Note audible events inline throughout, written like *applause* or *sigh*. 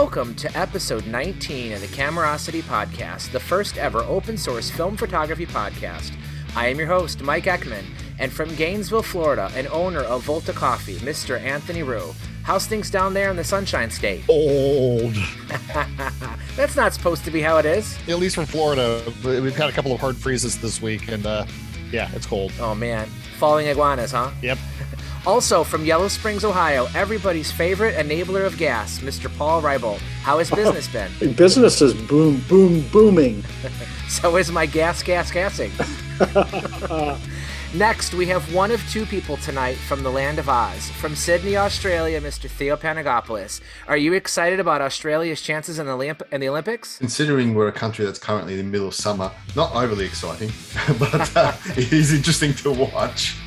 Welcome to episode 19 of the Camerosity Podcast, the first ever open source film photography podcast. I am your host, Mike Eckman, and from Gainesville, Florida, and owner of Volta Coffee, Mr. Anthony Rue. How's things down there in the Sunshine State? Old. *laughs* That's not supposed to be how it is. At least from Florida, we've had a couple of hard freezes this week, and uh, yeah, it's cold. Oh man, falling iguanas, huh? Yep. *laughs* Also from Yellow Springs, Ohio, everybody's favorite enabler of gas, Mr. Paul Reibel. How has business *laughs* been? Business is boom, boom, booming. *laughs* So is my gas, gas, gassing. *laughs* Next, we have one of two people tonight from the land of Oz. From Sydney, Australia, Mr. Theo Panagopoulos. Are you excited about Australia's chances in the, Olymp- in the Olympics? Considering we're a country that's currently in the middle of summer, not overly exciting, *laughs* but uh, it is interesting to watch. *laughs*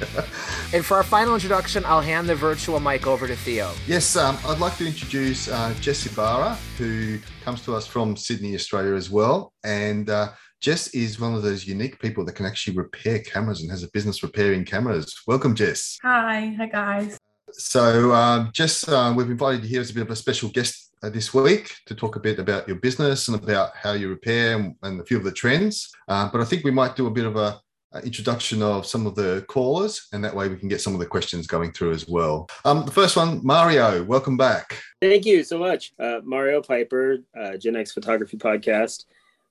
And for our final introduction, I'll hand the virtual mic over to Theo. yes, um, I'd like to introduce uh, Jess Ibarra, who comes to us from Sydney, Australia as well. And uh, Jess is one of those unique people that can actually repair cameras and has a business repairing cameras. Welcome, Jess. Hi, hi guys. So, um, Jess, uh, we've invited you here as a bit of a special guest uh, this week to talk a bit about your business and about how you repair and, and a few of the trends. Uh, but I think we might do a bit of a, a introduction of some of the callers, and that way we can get some of the questions going through as well. Um, the first one, Mario, welcome back. Thank you so much. Uh, Mario Piper, uh, Gen X Photography Podcast.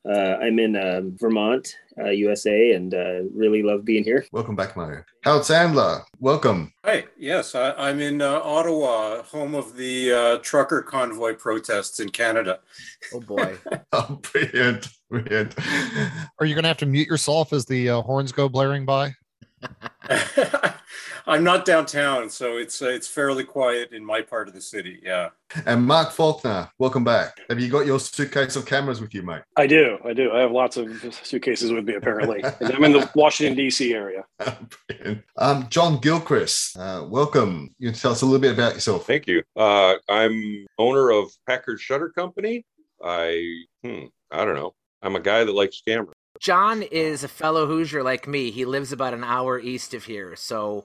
Uh, I'm in uh, Vermont, uh, USA, and uh, really love being here. Welcome back, Mario. Howard Sandler, welcome. Hi, yes, I, I'm in uh, Ottawa, home of the uh, trucker convoy protests in Canada. Oh boy. *laughs* *laughs* Oh, brilliant, brilliant. Are you going to have to mute yourself as the uh, horns go blaring by? *laughs* I'm not downtown, so it's uh, it's fairly quiet in my part of the city. Yeah. And Mark Faulkner, welcome back. Have you got your suitcase of cameras with you, mate? I do. I do. I have lots of suitcases with me, apparently. *laughs* I'm in the Washington, D.C. area. *laughs* Um, John Gilchrist, uh, welcome. You can tell us a little bit about yourself. Thank you. Uh, I'm owner of Packard Shutter Company. I, hmm, I don't know. I'm a guy that likes cameras. John is a fellow Hoosier like me. He lives about an hour east of here. So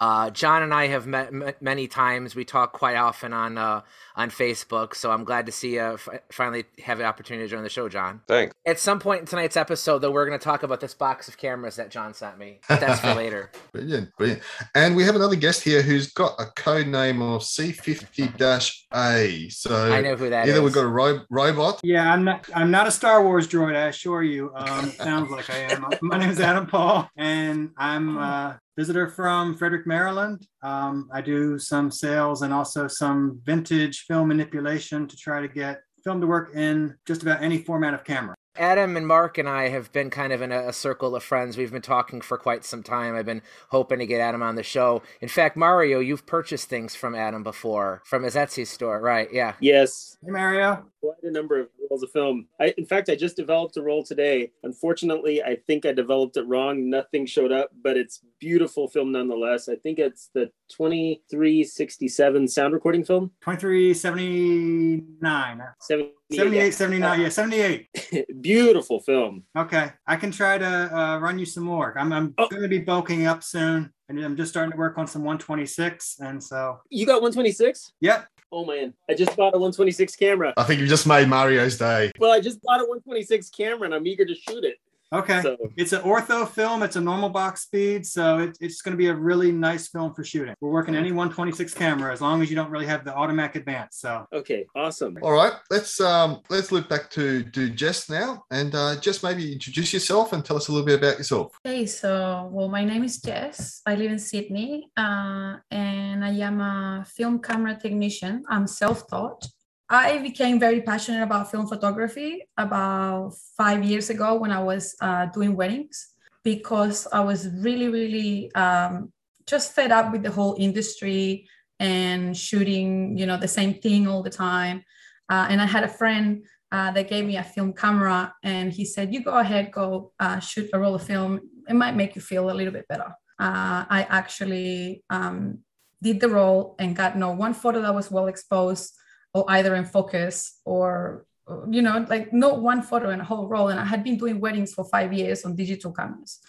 uh, John and I have met m- many times. We talk quite often on uh, on Facebook. So I'm glad to see you f- finally have the opportunity to join the show, John. Thanks. At some point in tonight's episode, though, we're going to talk about this box of cameras that John sent me. But that's for *laughs* later. Brilliant, brilliant. And we have another guest here who's got a code name of C50-A. So I know who that is. either we've got a ro- robot. Yeah, I'm not. I'm not a Star Wars droid. I assure you. Um, sounds like I am. My name is Adam Paul, and I'm a visitor from Frederick, Maryland. Um, I do some sales and also some vintage film manipulation to try to get film to work in just about any format of camera. Adam and Mark and I have been kind of in a, a circle of friends. We've been talking for quite some time. I've been hoping to get Adam on the show. In fact, Mario, you've purchased things from Adam before from his Etsy store, right? Yeah. Yes, Hey, Mario. quite a number of rolls of film. I, in fact, I just developed a roll today. Unfortunately, I think I developed it wrong. Nothing showed up, but it's beautiful film nonetheless. I think it's the 2367 sound recording film. 2379. 78, 78, 79. Yeah, 78. *laughs* beautiful film. Okay. I can try to uh, run you some more. I'm, I'm Oh. going to be bulking up soon. And I'm just starting to work on some 126. And so, You got 126? yep. Oh man, I just bought a 126 camera. I think you just made Mario's day. Well, I just bought a 126 camera and I'm eager to shoot it. Okay. So It's an ortho film. It's a normal box speed, so it, it's going to be a really nice film for shooting. We're working any 126 camera as long as you don't really have the automatic advance. So okay, awesome. All right, let's um let's loop back to to Jess now, and uh, Jess maybe introduce yourself and tell us a little bit about yourself. Okay, so well, my name is Jess. I live in Sydney, uh, and I am a film camera technician. I'm self-taught. I became very passionate about film photography about five years ago when I was uh, doing weddings because I was really, really um, just fed up with the whole industry and shooting, you know, the same thing all the time. Uh, and I had a friend uh, that gave me a film camera, and he said, "You go ahead, go uh, shoot a roll of film. It might make you feel a little bit better." Uh, I actually um, did the roll and got no one photo that was well exposed or either in focus or you know like no one photo in a whole roll and i had been doing weddings for five years on digital cameras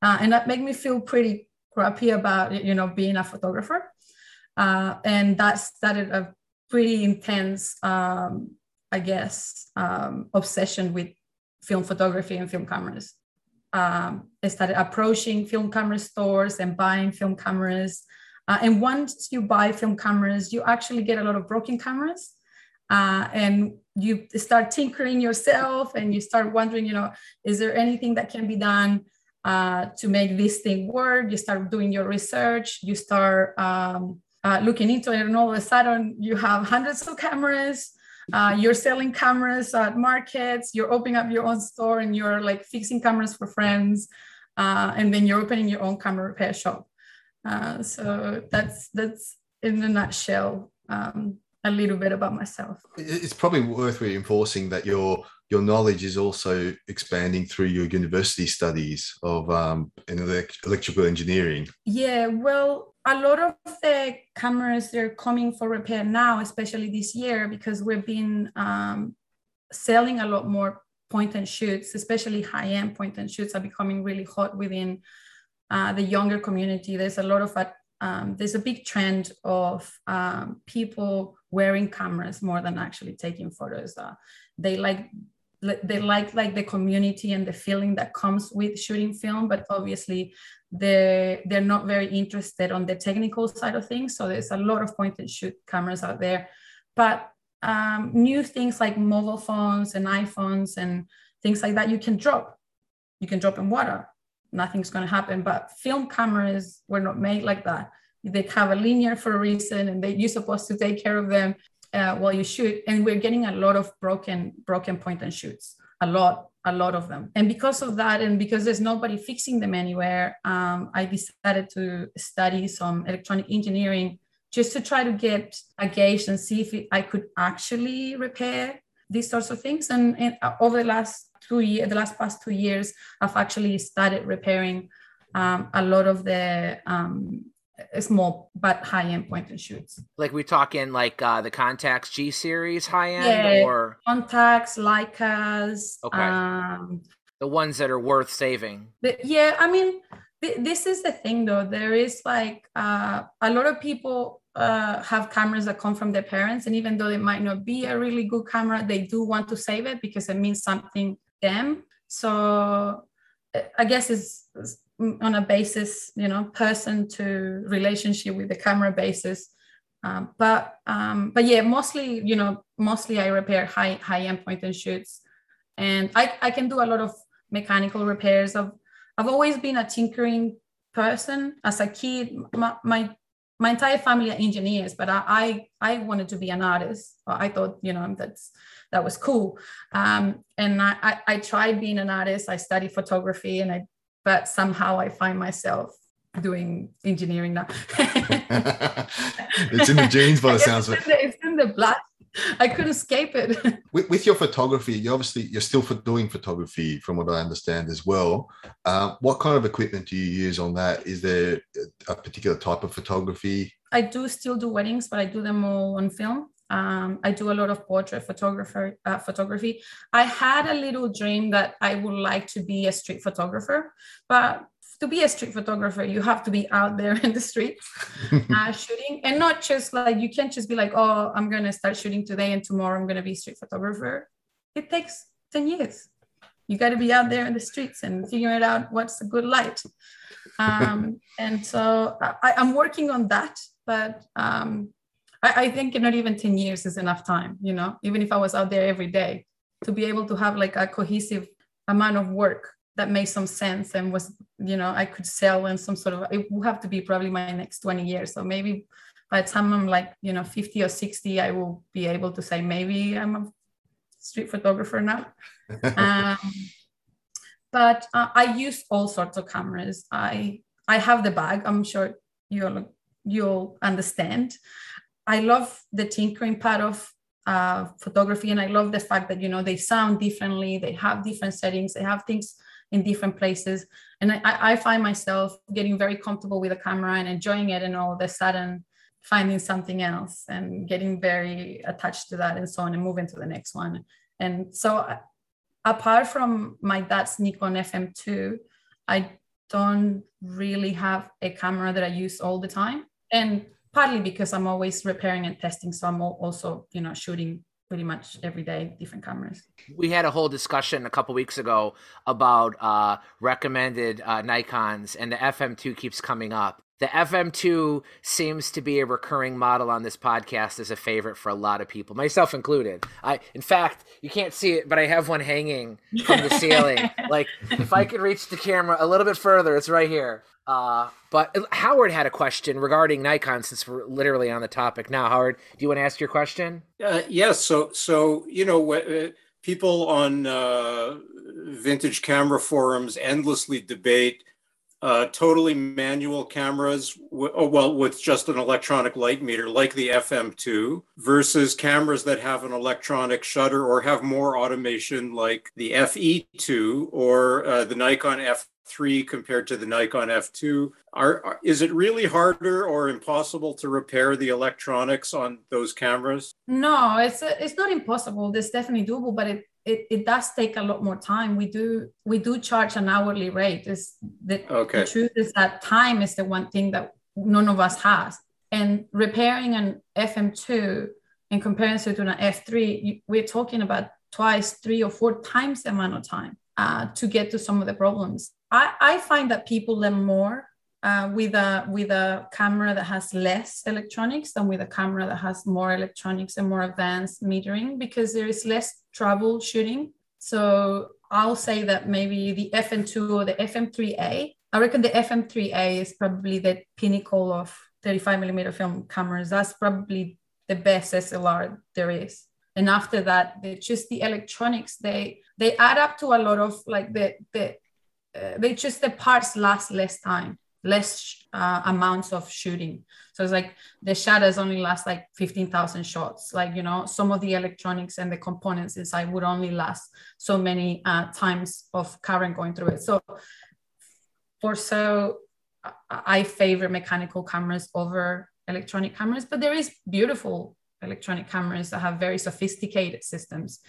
uh, and that made me feel pretty crappy about you know being a photographer uh, and that started a pretty intense um, I guess, um, obsession with film photography and film cameras. Um, I started approaching film camera stores and buying film cameras. Uh, and once you buy film cameras, you actually get a lot of broken cameras. Uh, and you start tinkering yourself and you start wondering, you know, is there anything that can be done uh, to make this thing work? You start doing your research, you start um, uh, looking into it, and all of a sudden you have hundreds of cameras. Uh, you're selling cameras at markets, you're opening up your own store and you're like fixing cameras for friends. Uh, and then you're opening your own camera repair shop. Uh, so that's that's in a nutshell um, a little bit about myself. It's probably worth reinforcing that your your knowledge is also expanding through your university studies of um, in elect- electrical engineering. Yeah, well, a lot of the cameras they're coming for repair now, especially this year, because we've been um, selling a lot more point and shoots, especially high end point and shoots, are becoming really hot within uh, the younger community. There's a lot of um, there's a big trend of um, people wearing cameras more than actually taking photos. Uh, they like they like like the community and the feeling that comes with shooting film, but obviously they they're not very interested on the technical side of things. So there's a lot of point and shoot cameras out there, but um, new things like mobile phones and iPhones and things like that you can drop. You can drop in water nothing's going to happen. But film cameras were not made like that. They have a linear for a reason, and you're supposed to take care of them uh, while you shoot. And we're getting a lot of broken broken point and shoots, a lot, a lot of them. And because of that, and because there's nobody fixing them anywhere, um, I decided to study some electronic engineering just to try to get a gauge and see if it, I could actually repair these sorts of things. And, and over the last two years, the last past two years, I've actually started repairing um, a lot of the um, small but high end point and shoots. Like we talking like uh, the Contax G series high end yeah, or Contax, Leicas. Okay. Um, the ones that are worth saving. But yeah, I mean, th- this is the thing though. There is like uh, a lot of people uh, have cameras that come from their parents, and even though it might not be a really good camera, they do want to save it because it means something to them. So I guess it's, it's on a basis, you know, person to relationship with the camera basis. Um, but um, but yeah, mostly, you know, mostly I repair high high end point and shoots, and I, I can do a lot of mechanical repairs. Of I've always been a tinkering person. As a kid, my, my my entire family are engineers, but I, I, I wanted to be an artist. I thought, you know, that's that was cool. Um, and I, I, I tried being an artist. I studied photography, and I, but somehow I find myself doing engineering now. it's in the genes, by the *laughs* sounds of it. It's in the blood. I couldn't escape it. *laughs* with, with, your photography, you obviously you're still for doing photography, from what I understand as well. Uh, what kind of equipment do you use on that? Is there a particular type of photography? I do still do weddings, but I do them all on film. Um, I do a lot of portrait photographer uh, photography. I had a little dream that I would like to be a street photographer, but to be a street photographer, you have to be out there *laughs* in the streets *laughs* uh, shooting, and not just like you can't just be like, oh, I'm gonna start shooting today, and tomorrow I'm gonna be a street photographer. It takes ten years. You got to be out there in the streets and figuring out what's a good light. Um, *laughs* and so I, am working on that, but um, I, I think not even 10 years is enough time, you know, even if I was out there every day to be able to have like a cohesive amount of work that made some sense and was you know i could sell in some sort of it will have to be probably my next 20 years. So maybe by the time i'm like you know 50 or 60 i will be able to say maybe i'm a street photographer now. *laughs* Um, but uh, i use all sorts of cameras. I i have the bag. I'm sure you'll you'll understand i love the tinkering part of uh, photography and i love the fact that you know they sound differently they have different settings they have things in different places. And I, I find myself getting very comfortable with the camera and enjoying it, and all of a sudden finding something else and getting very attached to that and so on and moving to the next one. And so, apart from my dad's Nikon FM2, I don't really have a camera that I use all the time. And partly because I'm always repairing and testing. So I'm also, you know, shooting pretty much every day different cameras. We had a whole discussion a couple weeks ago about uh, recommended uh, Nikon's, and the FM2 keeps coming up. The FM2 seems to be a recurring model on this podcast as a favorite for a lot of people, myself included. I, in fact, you can't see it, but I have one hanging from the ceiling. *laughs* like if I could reach the camera a little bit further, it's right here. Uh, but Howard had a question regarding Nikon since we're literally on the topic now. Howard, do you want to ask your question? Uh, yes. So, so you know, uh, people on uh, vintage camera forums endlessly debate uh, totally manual cameras, w- oh, well, with just an electronic light meter, like the FM2, versus cameras that have an electronic shutter or have more automation, like the FE2 or uh, the Nikon F3 compared to the Nikon F2. Are, are, is it really harder or impossible to repair the electronics on those cameras? No, it's it's not impossible. It's definitely doable, but it it, it does take a lot more time. We do we do charge an hourly rate. Is the, okay. the truth is that time is the one thing that none of us has. And repairing an FM2 in comparison to an F3, we're talking about twice, three or four times the amount of time uh, to get to some of the problems. I, I find that people learn more uh, with a with a camera that has less electronics than with a camera that has more electronics and more advanced metering because there is less troubleshooting. So I'll say that maybe the FM2 or the FM3A. I reckon the FM3A is probably the pinnacle of 35 millimeter film cameras. That's probably the best SLR there is. And after that, just the electronics. They they add up to a lot of like the the uh, they just the parts last less time less uh, amounts of shooting. So it's like the shutters only last like 15,000 shots. Like, you know, some of the electronics and the components inside would only last so many uh, times of current going through it. So for so I favor mechanical cameras over electronic cameras, but there is beautiful electronic cameras that have very sophisticated systems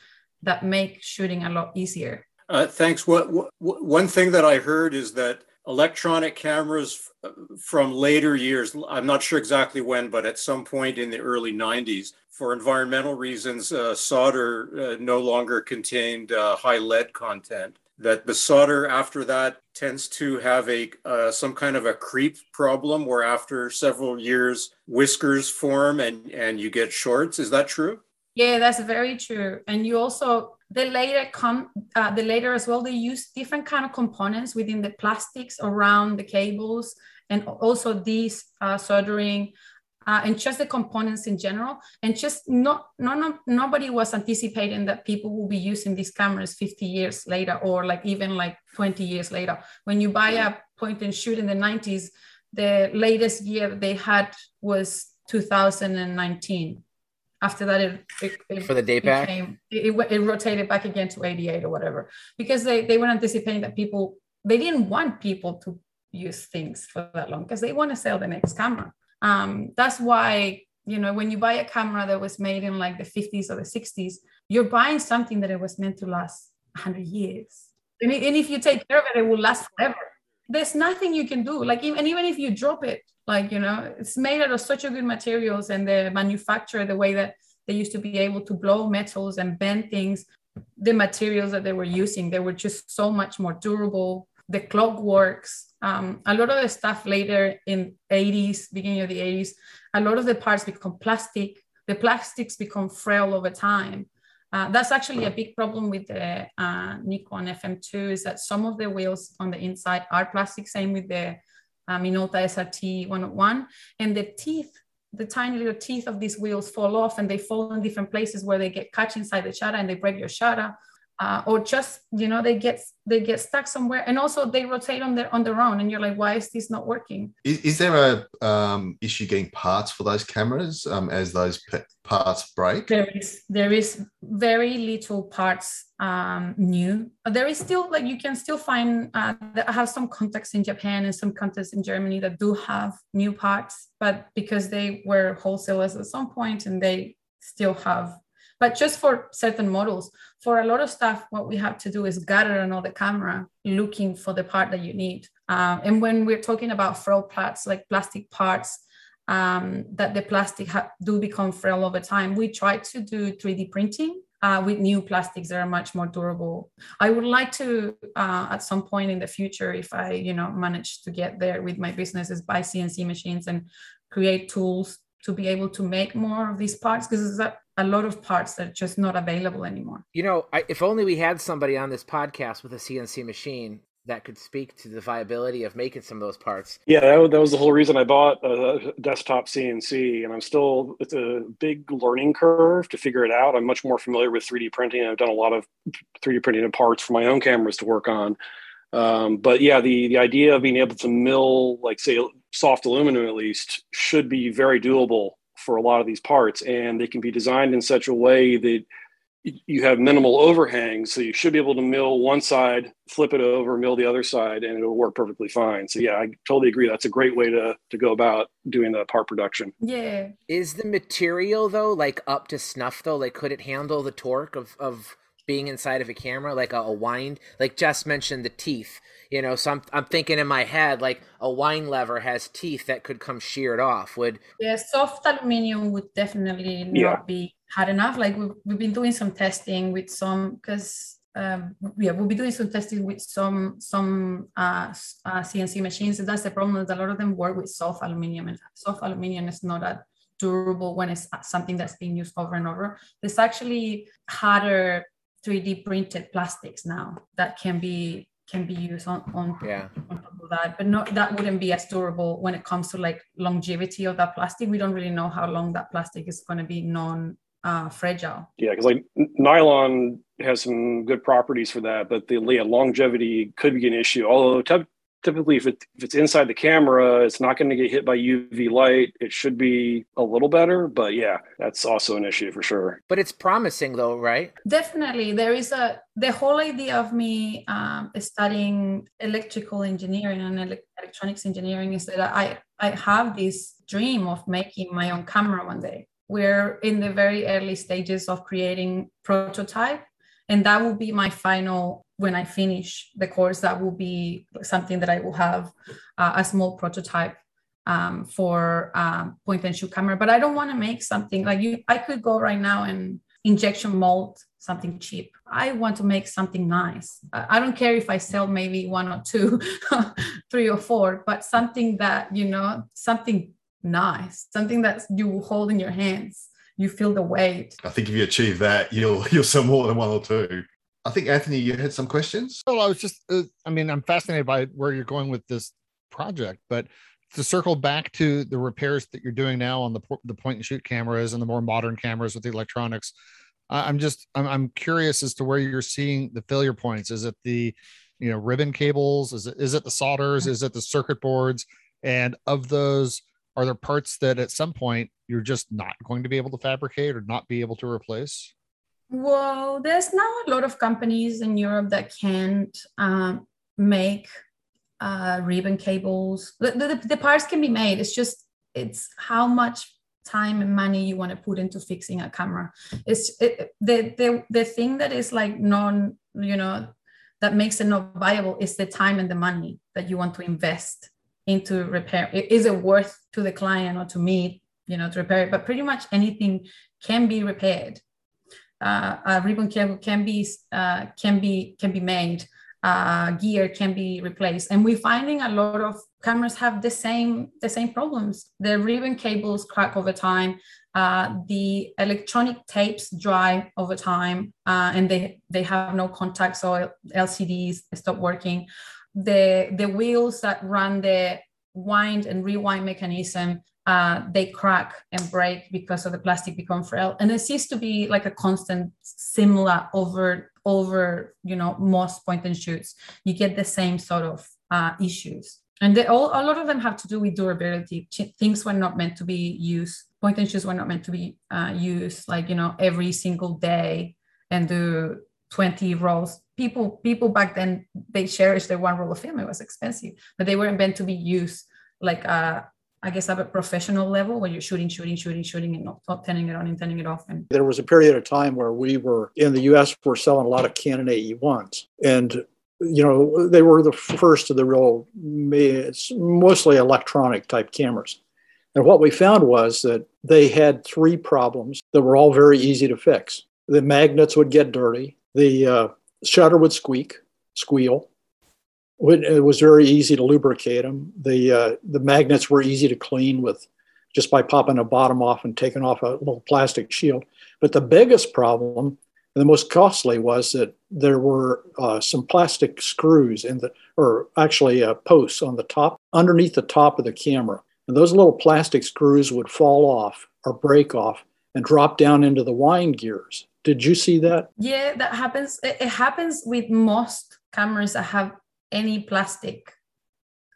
that make shooting a lot easier. Uh, thanks. What, what, one thing that I heard is that electronic cameras from later years, I'm not sure exactly when, but at some point in the early 90s, for environmental reasons, uh, solder uh, no longer contained uh, high lead content. That the solder after that tends to have a uh, some kind of a creep problem, where after several years whiskers form and and you get shorts. Is that true? Yeah, that's very true. And you also the later come uh, the later as well they use different kind of components within the plastics around the cables and also these uh, soldering uh, and just the components in general. And just not no, no, nobody was anticipating that people will be using these cameras 50 years later or like even like 20 years later. When you buy a point and shoot in the 90s the latest year they had was 2019 after that it, it, it for the day back it, it, it, rotated back again to 88 or whatever. Because they, they were anticipating that people they didn't want people to use things for that long because they want to sell the next camera. Um, that's why you know when you buy a camera that was made in like the 50s or the 60s you're buying something that it was meant to last 100 years. And, and if you take care of it it will last forever. There's nothing you can do. Like even, and even if you drop it like you know it's made out of such a good materials and the manufacturer the way that they used to be able to blow metals and bend things the materials that they were using they were just so much more durable. The clock works um, a lot of the stuff later in 80s beginning of the 80s a lot of the parts become plastic. The plastics become frail over time. Uh, that's actually a big problem with the uh, Nikon FM2 is that some of the wheels on the inside are plastic, same with the uh, Minolta SRT 101. And the teeth, the tiny little teeth of these wheels fall off and they fall in different places where they get catch inside the shutter and they break your shutter uh, or just you know they get they get stuck somewhere and also they rotate on their on their own and you're like why is this not working? Is, is there a um, issue getting parts for those cameras um, as those parts break? There is there is very little parts um, new. There is still like you can still find uh, i have some contacts in japan and some contacts in germany that do have new parts but because they were wholesalers at some point and they still have but just for certain models, for a lot of stuff, what we have to do is gather another camera looking for the part that you need. Um, and when we're talking about frail parts, like plastic parts, um, that the plastic ha- do become frail over time. We try to do 3D printing uh, with new plastics that are much more durable. I would like to, uh, at some point in the future, if I, you know, manage to get there with my business, is buy CNC machines and create tools to be able to make more of these parts because a, a, lot of parts that are just not available anymore. You know, I, if only we had somebody on this podcast with a CNC machine that could speak to the viability of making some of those parts. Yeah, that, that was the whole reason I bought a desktop CNC, and I'm still it's a big learning curve to figure it out. I'm much more familiar with 3D printing. I've done a lot of 3D printing of parts for my own cameras to work on. Um, but yeah, the the idea of being able to mill, like say, soft aluminum at least, should be very doable for a lot of these parts, and they can be designed in such a way that you have minimal overhang, so you should be able to mill one side, flip it over, mill the other side, and it'll work perfectly fine. So yeah, I totally agree. That's a great way to to go about doing the part production. Yeah. Is the material though like up to snuff though? Like could it handle the torque of of being inside of a camera, like a, a wind? Like Jess mentioned the teeth. You know, so I'm, I'm thinking in my head like a wind lever has teeth that could come sheared off. Would yeah, soft aluminium would definitely not yeah. be hard enough. Like we've, we've been doing some testing with some because um, yeah, we'll be doing some testing with some some uh, uh, CNC machines. And that's the problem is a lot of them work with soft aluminium, and soft aluminium is not that durable when it's something that's being used over and over. There's actually harder 3D printed plastics now that can be can be used on on, yeah. on top of that, but not that wouldn't be as durable when it comes to like longevity of that plastic. We don't really know how long that plastic is going to be non uh, fragile. Yeah, because like nylon has some good properties for that, but the yeah, longevity could be an issue. Although typically if, it, if it's inside the camera it's not going to get hit by uv light. It should be a little better but yeah that's also an issue for sure. But it's promising though right? Definitely. There is a the whole idea of me um, studying electrical engineering and ele- electronics engineering is that i i have this dream of making my own camera one day. We're in the very early stages of creating prototype and that will be my final when i finish the course that will be something that i will have uh, a small prototype um, for um, point and shoot camera. But i don't want to make something like you i could go right now and injection mold something cheap. I want to make something nice. I don't care if i sell maybe one or two *laughs* three or four but something that you know something nice something that you hold in your hands you feel the weight. I think if you achieve that, you'll *laughs* you'll sell more than one or two. I think Anthony, you had some questions. Well, I was just, uh, I mean, I'm fascinated by where you're going with this project, but to circle back to the repairs that you're doing now on the the point and shoot cameras and the more modern cameras with the electronics, I'm just, I'm, I'm curious as to where you're seeing the failure points. Is it the, you know, ribbon cables? Is it is it the solders? Is it the circuit boards? And of those, are there parts that at some point you're just not going to be able to fabricate or not be able to replace? Well, there's now a lot of companies in Europe that can't um, make uh, ribbon cables. The, the, the parts can be made. It's just it's how much time and money you want to put into fixing a camera. It's it, the the the thing that is like non you know that makes it not viable is the time and the money that you want to invest into repair. Is it worth to the client or to me, you know, to repair it? But pretty much anything can be repaired. Uh, a ribbon cable can be uh, can be can be made. Uh, gear can be replaced, and we're finding a lot of cameras have the same the same problems. The ribbon cables crack over time. Uh, the electronic tapes dry over time, uh, and they they have no contact, so LCDs stop working the the wheels that run the wind and rewind mechanism uh, they crack and break because of the plastic become frail. And it seems to be like a constant similar over over you know most point and shoots. You get the same sort of uh, issues. And they all a lot of them have to do with durability. Things were not meant to be used. Point and shoots were not meant to be uh, used like you know every single day and do 20 rolls. People people back then they cherished their one roll of film. It was expensive but they weren't meant to be used like uh I guess at a professional level where you're shooting, shooting, shooting, shooting, and not, not turning it on and turning it off. And there was a period of time where we were in the U.S. We're selling a lot of Canon AE1s, and you know they were the first of the real. Mostly electronic type cameras, And what we found was that they had three problems that were all very easy to fix. The magnets would get dirty, the uh, shutter would squeak, squeal. It was very easy to lubricate them. The uh, the magnets were easy to clean with just by popping the bottom off and taking off a little plastic shield. But the biggest problem and the most costly was that there were uh, some plastic screws in the, or actually uh, posts on the top, underneath the top of the camera. And those little plastic screws would fall off or break off and drop down into the wind gears. Did you see that? Yeah, that happens. It happens with most cameras that have any plastic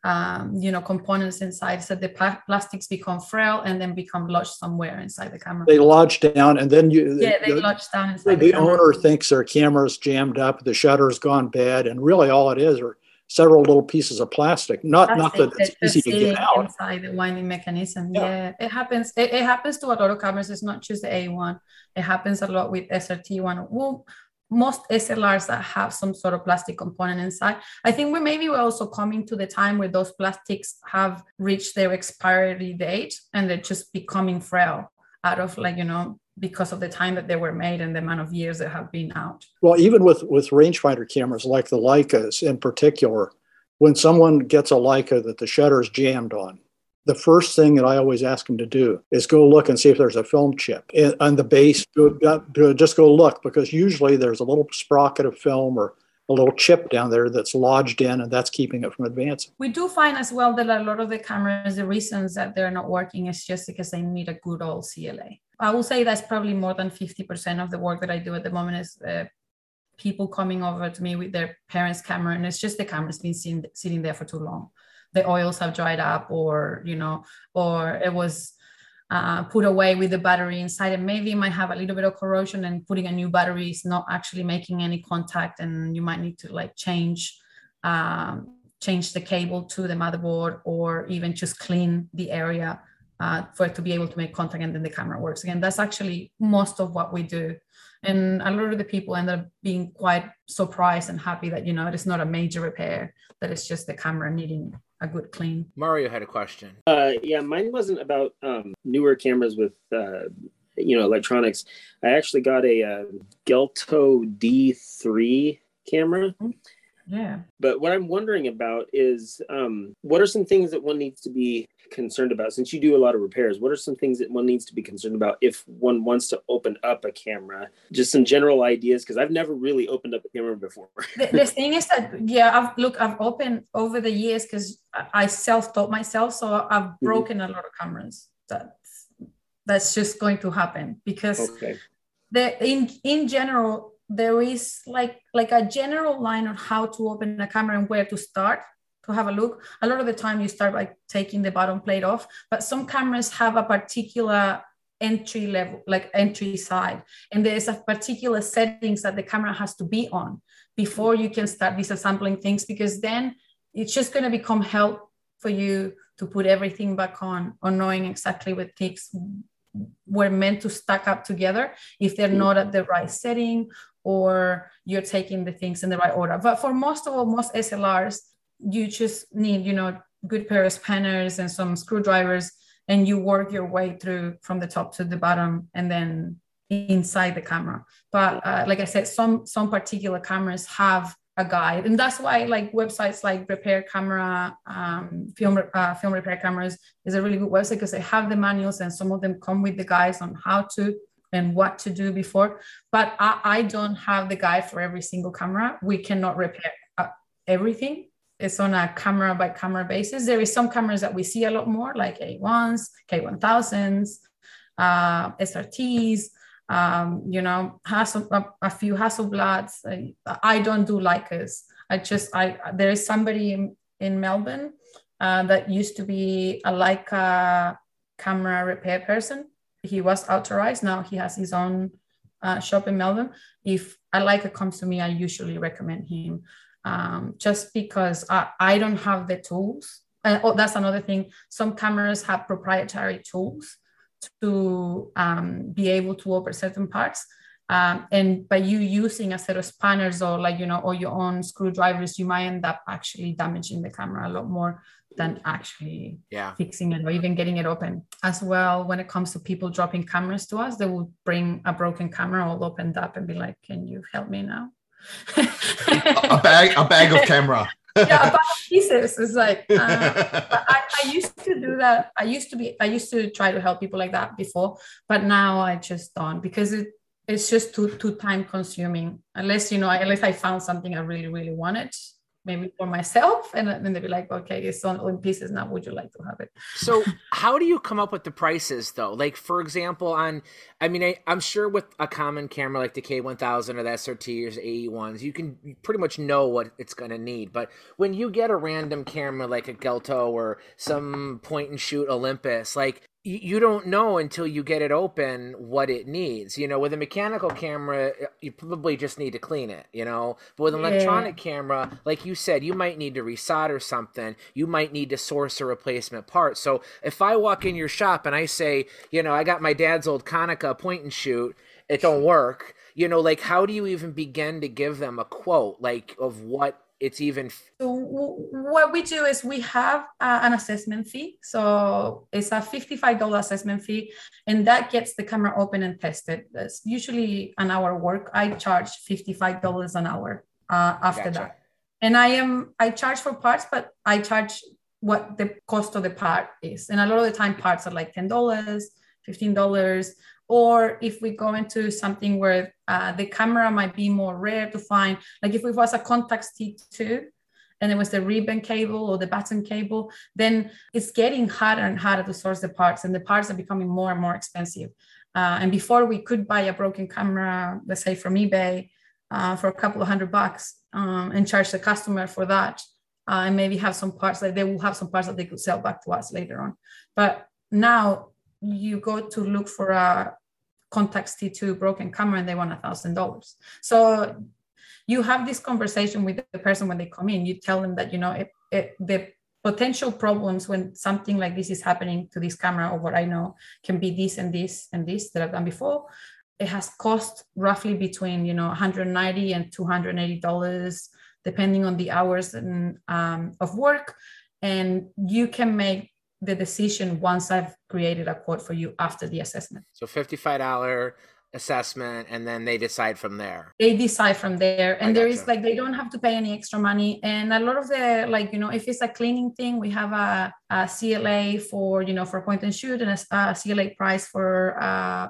um, you know components inside so the pl- plastics become frail and then become lodged somewhere inside the camera. They lodge down and then you yeah they the, lodge down inside the, the owner thinks their camera's jammed up the shutter's gone bad and really all it is are several little pieces of plastic. Not plastic not that it's easy to get out. inside the winding mechanism. Yeah, yeah it happens it, it, happens to a lot of cameras it's not just the a1 it happens a lot with srt one. Well most SLRs that have some sort of plastic component inside. I think we maybe we're also coming to the time where those plastics have reached their expiry date and they're just becoming frail out of like, you know, because of the time that they were made and the amount of years that have been out. Well, even with with rangefinder cameras like the Leicas in particular, when someone gets a Leica that the shutter is jammed on, the first thing that I always ask them to do is go look and see if there's a film chip on the base. just go look because usually there's a little sprocket of film or a little chip down there that's lodged in and that's keeping it from advancing. We do find as well that a lot of the cameras, the reasons that they're not working is just because they need a good old CLA. I will say that's probably more than 50% of the work that I do at the moment is uh, people coming over to me with their parents' camera and it's just the camera's been sitting, sitting there for too long the oils have dried up or you know or it was uh, put away with the battery inside. And maybe it might have a little bit of corrosion and putting a new battery is not actually making any contact and you might need to like change um, change the cable to the motherboard or even just clean the area uh, for it to be able to make contact and then the camera works again. That's actually most of what we do. And a lot of the people end up being quite surprised and happy that you know it is not a major repair that it's just the camera needing a good clean. Mario had a question. Uh, yeah, mine wasn't about um, newer cameras with uh, you know electronics. I actually got a, a uh, Gelto D3 camera. Mm-hmm. Yeah. But what I'm wondering about is um, what are some things that one needs to be concerned about? Since you do a lot of repairs, what are some things that one needs to be concerned about if one wants to open up a camera? Just some general ideas, because I've never really opened up a camera before. *laughs* the, the, thing is that, yeah, I've look, I've opened over the years because I self-taught myself, so I've mm-hmm. broken mm-hmm. a lot of cameras. That's that's just going to happen because okay. the in in general there is like like a general line on how to open a camera and where to start to have a look. A lot of the time you start by taking the bottom plate off, but some cameras have a particular entry level, like entry side. And there's a particular settings that the camera has to be on before you can start disassembling things, because then it's just going to become help for you to put everything back on or knowing exactly what things were meant to stack up together if they're not at the right setting or you're taking the things in the right order. But for most of all, most SLRs, you just need, you know, good pair of spanners and some screwdrivers, and you work your way through from the top to the bottom and then inside the camera. But uh, like I said, some some particular cameras have a guide, and that's why like websites like Repair Camera, um, film uh, film repair cameras is a really good website because they have the manuals, and some of them come with the guides on how to and what to do before. But I, I don't have the guide for every single camera. We cannot repair uh, everything. It's on a camera by camera basis. There is some cameras that we see a lot more, like A1s, K1000s, uh, SRTs. Um, you know, a, a few Hasselblads. I, I don't do Leicas. I just, I there is somebody in, in Melbourne uh, that used to be a Leica camera repair person he was authorized. Now he has his own uh, shop in Melbourne. If a Leica comes to me, I usually recommend him um, just because I, I don't have the tools. And oh, that's another thing. Some cameras have proprietary tools to um, be able to open certain parts. Um, and by you using a set of spanners or like you know or your own screwdrivers you might end up actually damaging the camera a lot more than actually Yeah. fixing it or even getting it open. As well, when it comes to people dropping cameras to us, they will bring a broken camera all opened up and be like, "Can you help me now?" a bag, a bag of camera. *laughs* *laughs* yeah, about pieces. It's like uh, *laughs* I, I used to do that. I used to be. I used to try to help people like that before, but now I just don't because it it's just too too time consuming. Unless you know, unless I found something I really really wanted, maybe for myself, and then they'd be like, okay, it's on in pieces now. Would you like to have it? So how do you come up with the prices though? Like for example, on I mean, I, I'm sure with a common camera like the K1000 or the SRT or the AE1s, you can pretty much know what it's going to need. But when you get a random camera like a Gelto or some point and shoot Olympus, like you don't know until you get it open what it needs. You know, with a mechanical camera, eh, you probably just need to clean it. You know, but with an Yeah. electronic camera, like you said, you might need to resolder something. You might need to source a replacement part. So if I walk in your shop and I say, you know, I got my dad's old Konica point and shoot, it don't work. You know, like how do you even begin to give them a quote like of what it's even So what we do is we have uh, an assessment fee. So it's a fifty-five dollar assessment fee, and that gets the camera open and tested. That's usually an hour work. I charge fifty-five dollars an hour uh, after Gotcha. that, and I am I charge for parts, but I charge what the cost of the part is, and a lot of the time parts are like ten dollars, fifteen dollars. Or if we go into something where uh, the camera might be more rare to find, like if it was a Contax T2, and it was the ribbon cable or the button cable, then it's getting harder and harder to source the parts, and the parts are becoming more and more expensive. Uh, and before we could buy a broken camera, let's say from eBay, uh, for a couple of hundred bucks um, and charge the customer for that, uh, and maybe have some parts that they will have some parts that they could sell back to us later on. But now you go to look for a Contax T2 broken camera and they want a thousand dollars. So you have this conversation with the person when they come in. You tell them that you know it, it, the potential problems when something like this is happening to this camera or what i know can be this and this and this that i've done before. It has cost roughly between you know 190 and 280 dollars depending on the hours and, um, of work. And you can make the decision once i've created a quote for you after the assessment so $55 assessment and then they decide from there. they decide from there and there is gotcha. like they don't have to pay any extra money and a lot of the like you know if it's a cleaning thing we have a, a cla for you know for point and shoot and a, a cla price for uh,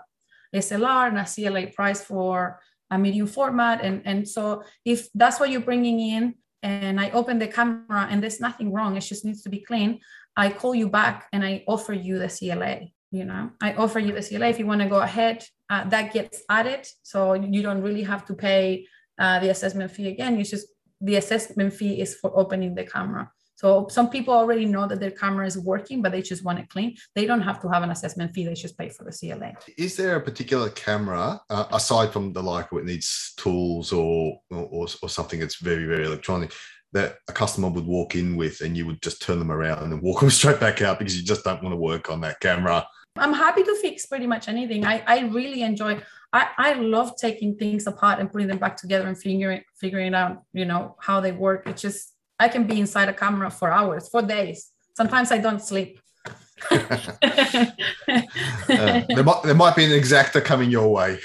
slr and a cla price for a medium format and and so if that's what you're bringing in and i open the camera and there's nothing wrong it just needs to be clean i call you back and i offer you the cla you know? I offer you the cla if you want to go ahead. Uh, that gets added so you don't really have to pay uh, the assessment fee again. It's just the assessment fee is for opening the camera. So some people already know that their camera is working but they just want it clean. They don't have to have an assessment fee. They just pay for the cla Is there a particular camera uh, aside from the like it needs tools or, or or something that's very very electronic that a customer would walk in with and you would just turn them around and walk *laughs* them straight back out because you just don't want to work on that camera? I'm happy to fix pretty much anything. I, I really enjoy I, I love taking things apart and putting them back together and figuring figuring out, you know, how they work. It's just I can be inside a camera for hours, for days. Sometimes I don't sleep. *laughs* *laughs* Uh, there might there might be an Exakta coming your way.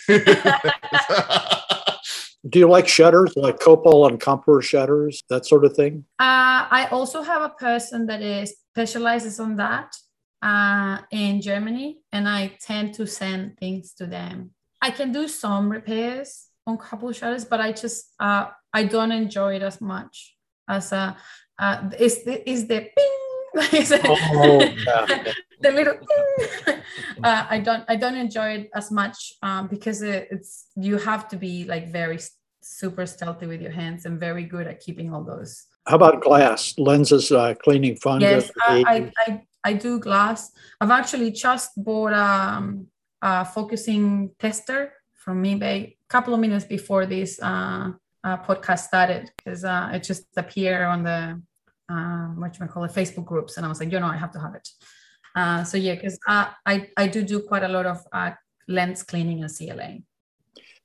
Do you like shutters, like Copal and Compur shutters, that sort of thing? Uh, I also have a person that is specializes on that uh, in Germany, and I tend to send things to them. I can do some repairs on Copal shutters, but I just uh, I don't enjoy it as much as a uh, is the is the ping. Is it- Oh, *laughs* yeah. the little ping. *laughs* uh, I don't I don't enjoy it as much um, because it, it's you have to be like very super stealthy with your hands and very good at keeping all those How about glass lenses, uh, cleaning fungus? Yes, I, I, I, I do glass. I've actually just bought um, a focusing tester from eBay a couple of minutes before this uh, uh, podcast started because uh, it just appeared on the um, what you call it Facebook groups, and I was like, you know, I have to have it. Uh, so yeah, because I, I I do do quite a lot of uh, lens cleaning and CLA.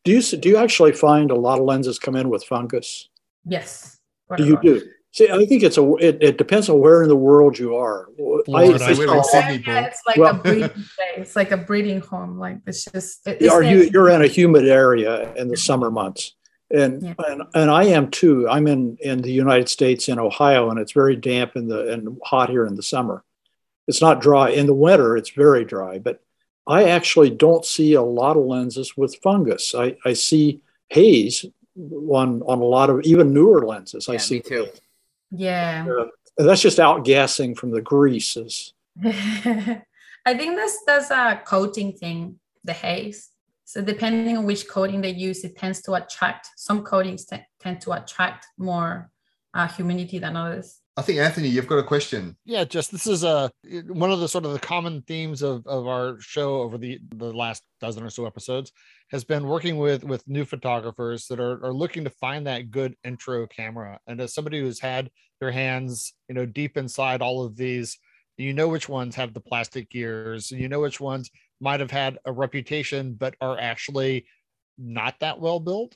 do you do you actually find a lot of lenses come in with fungus? Yes. Do you lot. do? See, I think it's a. It, it depends on where in the world you are. I, Florida. I We're in saw- Sydney, Yeah, it's like Well- a *laughs* breeding place, like a breeding home. Like it's just. it- are you like- you're in a humid area in the summer months and Yeah. and, and i am too i'm in in the united states in ohio and it's very damp in the and hot here in the summer it's not dry in the winter it's very dry but i actually don't see a lot of lenses with fungus i i see haze on on a lot of even newer lenses i see me too. Yeah. Uh, and that's just outgassing from the greases *laughs* I think that's that's a uh, coating thing, the haze. So depending on which coating they use, it tends to attract. Some coatings te- tend to attract more uh, humidity than others. I think Anthony, you've got a question. yeah just this is a one of the sort of the common themes of, of our show over the the last dozen or so episodes has been working with with new photographers that are, are looking to find that good intro camera and as somebody who's had their hands you know deep inside all of these you know which ones have the plastic gears you know which ones might have had a reputation but are actually not that well built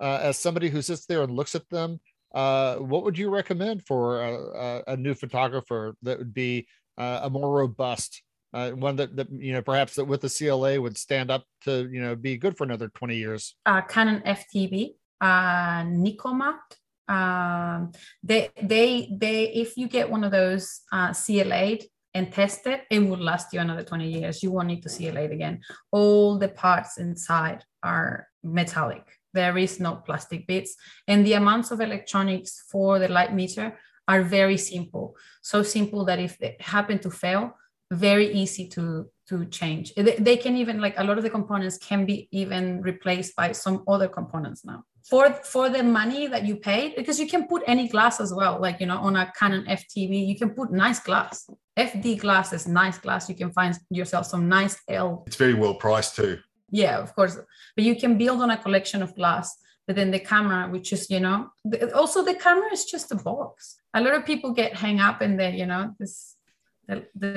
uh, as somebody who sits there and looks at them uh, what would you recommend for a, a, a new photographer that would be uh, a more robust uh, one that, that you know perhaps that with the CLA would stand up to you know be good for another 20 years Uh, Canon FTB, uh, Nikkormat. Um, they they they if you get one of those uh, CLA'd and test it, it will last you another 20 years. You won't need to CLA it again. All the parts inside are metallic. There is no plastic bits. And the amounts of electronics for the light meter are very simple. So simple that if they happen to fail, very easy to to change. They can even like a lot of the components can be even replaced by some other components now. For for the money that you paid, because you can put any glass as well, like you know, on a Canon FTB, you can put nice glass. FD glass is nice glass. You can find yourself some nice L It's very well priced too. yeah of course but you can build on a collection of glass but then the camera which is you know the, also the camera is just a box a lot of people get hang up in the you know this the, the,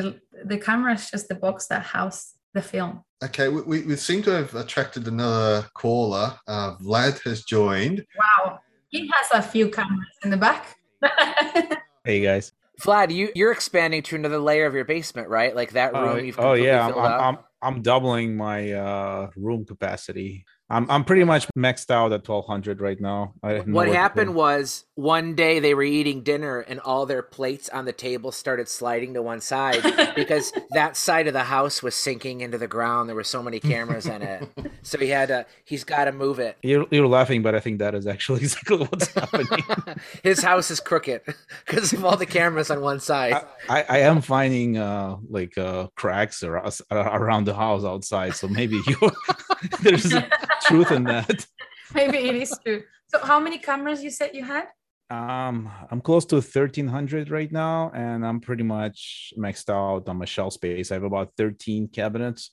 the camera is just the box that house the film Okay, we, we, we seem to have attracted another caller. Uh, Vlad has joined. wow he has a few cameras in the back *laughs* Hey guys. Vlad, you you're expanding to another layer of your basement, right? Like that room Uh, you've oh yeah, I'm, filled I'm, out. I'm I'm doubling my uh room capacity. I'm I'm pretty much maxed out at 1200 right now. I what happened was one day they were eating dinner and all their plates on the table started sliding to one side *laughs* because that side of the house was sinking into the ground. There were so many cameras in it. So he had to he's got to move it. You're, you're laughing, but I think that is actually *laughs* exactly what's *laughs* happening. His house is crooked because of all the cameras on one side. I, I am finding uh like uh cracks ar- around the house outside, so maybe you there's truth in that. *laughs* maybe it is true so how many cameras you said you had Um, I'm close to 1300 right now, and I'm pretty much maxed out on my shelf space. I have about 13 cabinets,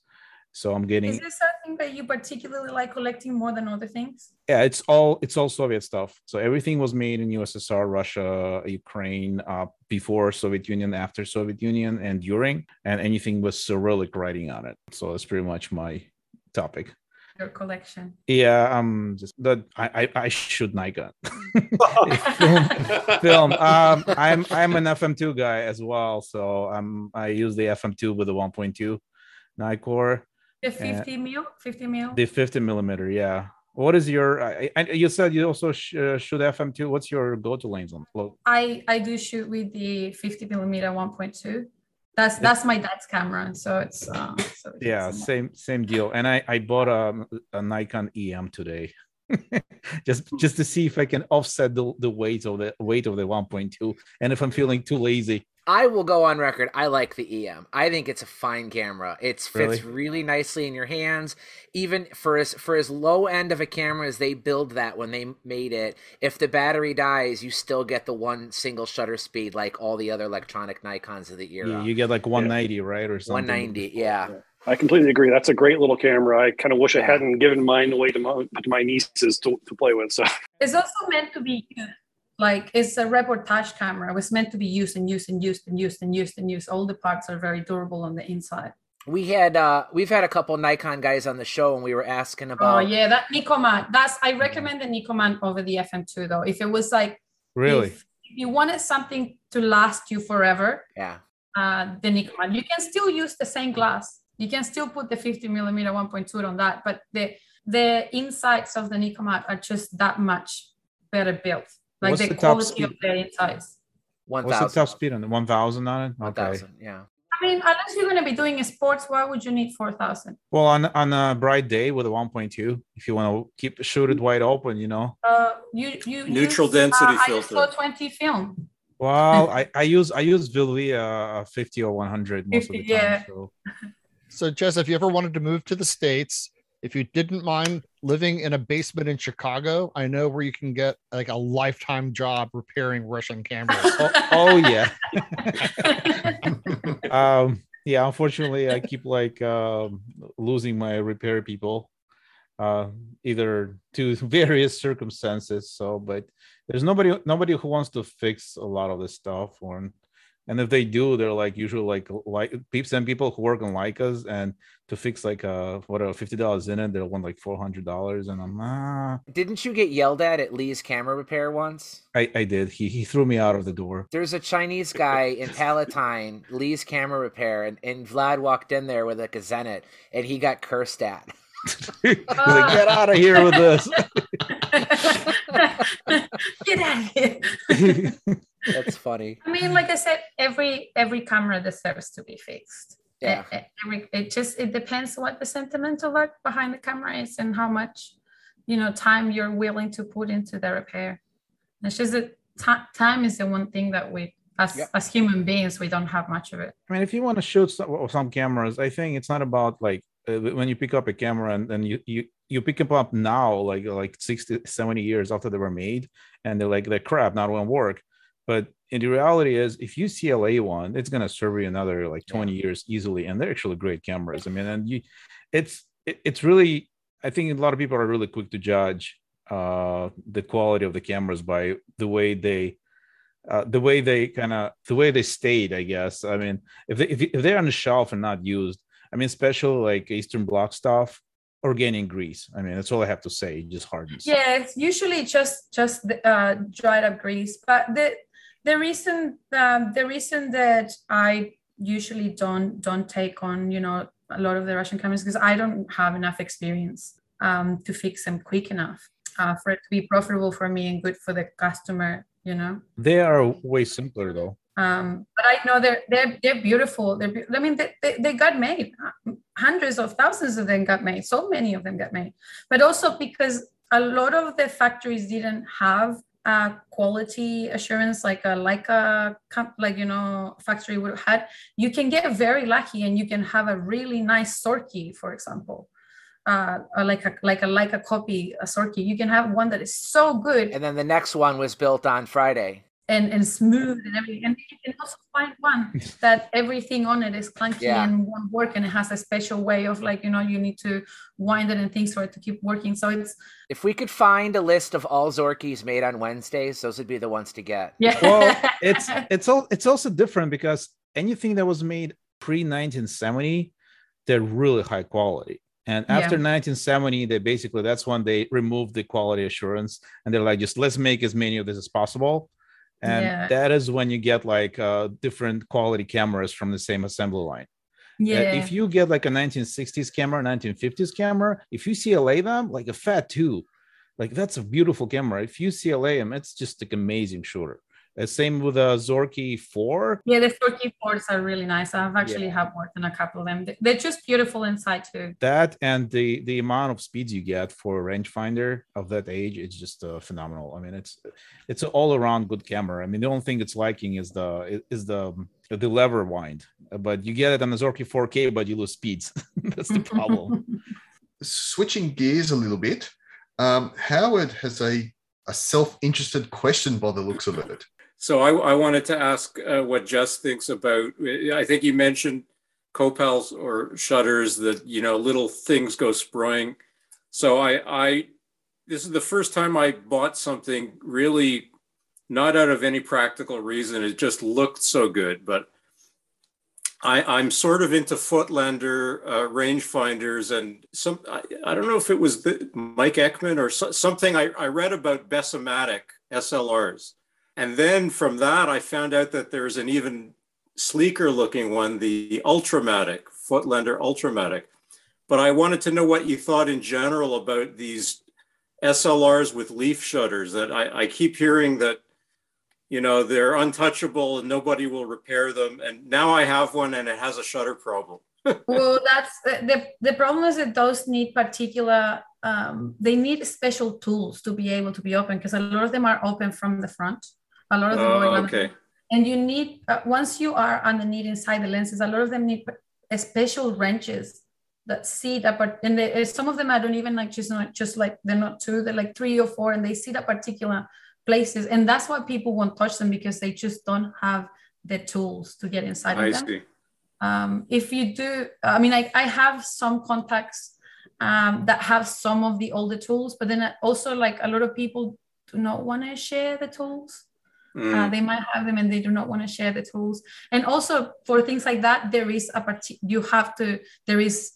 so I'm getting is there something that you particularly like collecting more than other things yeah, it's all it's all Soviet stuff. So everything was made in USSR, Russia, Ukraine, uh, before Soviet Union, after Soviet Union, and during, and anything with Cyrillic writing on it. So that's pretty much my topic. Your collection Yeah, um, just that I I, I shoot Nikon film. *laughs* film. Um, I'm I'm an FM2 guy as well, so I'm I use the FM2 with the 1.2 Nikkor, the 50 mil 50 mil the 50 millimeter. Yeah. What is your? I, I, you said you also sh- uh, shoot FM2. What's your go-to lens on? Well, I I do shoot with the 50 millimeter 1.2. That's that's my dad's camera, so it's uh, so it's yeah, same same deal. And I I bought a, a Nikon EM today. *laughs* just just to see if I can offset the, the weight of the weight of the 1.2 and if I'm feeling too lazy I will go on record. I like the EM. I think it's a fine camera. It fits Really? really nicely in your hands. Even for as for as low end of a camera as they build that when they made it, if the battery dies, you still get the one single shutter speed like all the other electronic Nikons of the era. Yeah, you get like 190, right, or something. 190, yeah. I completely agree. That's a great little camera. I kind of wish I hadn't given mine away to my, to my nieces to, to play with. So *laughs* It's also meant to be. Like it's a reportage camera. It was meant to be used and used and used and used and used and used. All the parts are very durable on the inside. We had uh we've had a couple Nikon guys on the show and we were asking about Oh yeah, that Nikkormat. That's I recommend the Nikkormat over the FM2 though. If it was like Really? if if you wanted something to last you forever, Yeah. uh, the Nikon, you can still use the same glass. You can still put the 50 millimeter 1.2 on that, but the the insides of the Nikon are just that much better built. Like What's the, the top quality of speed? the insides. One What's the thousand. top speed on it? One thousand on it. One Okay. thousand. Yeah. I mean, unless you're going to be doing a sports, why would you need 4,000? Well, on on a bright day with a one point two, if you want to keep shoot it wide open, you know. Uh, you you Neutral use, density uh, filter. ISO 20 film. Well, *laughs* I, I use I use Velvia fifty or one hundred most of the time. yeah. So *laughs* So, Jess, if you ever wanted to move to the States, if you didn't mind living in a basement in Chicago, I know where you can get like a lifetime job repairing Russian cameras. oh, oh yeah. *laughs* um yeah unfortunately i keep like um losing my repair people uh either to *laughs* various circumstances so but there's nobody nobody who wants to fix a lot of this stuff or and if they do they're like usually like like peeps and people who work on Leicas and to fix like uh whatever fifty dollars in it they'll want like four hundred dollars and I'm ah Didn't you get yelled at at Lee's camera repair once? I, I did he he threw me out of the door There's a Chinese guy in Palatine, *laughs* Lee's camera repair, and, and Vlad walked in there with like a Zenit, and he got cursed at. *laughs* Like get out of here with this *laughs* *laughs* Get out of here. That's funny. I mean, like I said, every every camera deserves to be fixed. Yeah. E- Every, it just it depends what the sentimental art behind the camera is and how much you know time you're willing to put into the repair. It's just that ti- time is the one thing that we as Yep. as human beings we don't have much of it. I mean, if you want to shoot some, some cameras, I think it's not about like uh, when you pick up a camera and then you you you pick them up now, like like 60, 70 years after they were made, and they're like they're crap, not gonna work. But in the reality is, if you see CLA one, it's gonna serve you another like 20 years easily, and they're actually great cameras. I mean, and you, it's it, it's really, I think a lot of people are really quick to judge uh the quality of the cameras by the way they uh, the way they kind of the way they stayed i guess i mean if, they, if, if they're on the shelf and not used i mean especially like eastern bloc stuff organic grease i mean that's all i have to say it just hardens Yeah, it's usually just just the, uh, dried up grease. But the the reason um, the reason that I usually don't don't take on you know a lot of the Russian cameras because I don't have enough experience um, to fix them quick enough uh, for it to be profitable for me and good for the customer. You know. they are way simpler though Um, but I know they're they're they're beautiful. They're beau- I mean they, they, they got made. Hundreds of thousands of them got made. So many of them got made. But also because a lot of the factories didn't have quality assurance like a like a like you know factory would have had. You can get very lucky and you can have a really nice Zorki, for example. Uh, like a like a like a copy a Zorki. You can have one that is so good And then the next one was built on Friday. And, and smooth and everything. And you can also find one *laughs* that everything on it is clunky Yeah. and won't work and it has a special way of like, you know, you need to wind it and things for it to keep working. So it's If we could find a list of all Zorkies made on Wednesdays, those would be the ones to get. yeah. *laughs* well it's it's all it's also different because anything that was made pre 1970 they're really high quality and Yeah. after 1970 they basically that's when they removed the quality assurance and they're like just let's make as many of this as possible and Yeah. that is when you get like uh, different quality cameras from the same assembly line Uh, yeah. if you get like a 1960s camera 1950s camera if you cla them like a FED 2 like that's a beautiful camera if you cla them it's just like amazing shooter uh, same with a Zorki 4 yeah, the Turkey boards are really nice. I've actually Yeah. have worked on a couple of them. They- They're just beautiful inside too. that and the the amount of speeds you get for a rangefinder of that age it's just uh, phenomenal i mean it's it's an all-around good camera i mean the only thing it's liking is the is the the lever wind Uh, but you get it on the Zorki 4K but you lose speeds *laughs* that's the problem *laughs* Switching gears a little bit, um, Howard has a, a self interested question by the looks of it. So I, I wanted to ask uh, what Jess thinks about. I think you mentioned copals or shutters that you know little things go spraying. So I, I this is the first time I bought something really not out of any practical reason. It just looked so good, but I, I'm sort of into Voigtländer uh, rangefinders and some. I, I don't know if it was the, Mike Eckman or so, something I, I read about Bessamatic SLRs And then from that, I found out that there's an even sleeker looking one, the Ultramatic, Voigtländer Ultramatic. But I wanted to know what you thought in general about these SLRs with leaf shutters that I, I keep hearing that, you know, they're untouchable and nobody will repair them. And now I have one and it has a shutter problem. *laughs* well, that's the, the problem is that those need particular, um, they need special tools to be able to be open because a lot of them are open from the front. A lot of them Oh, okay. and you need uh, once you are underneath inside the lenses a lot of them need special wrenches that sit up and they, uh, some of them i don't even like just not just like they're not two they're like three or four and they sit at particular places and that's why people won't touch them because they just don't have the tools to get inside I of them see. um, if you do i mean I, I have some contacts um, that have some of the older tools but then also like a lot of people do not want to share the tools Mm. uh, they might have them and they do not want to share the tools. And also for things like that there is a part- you have to there is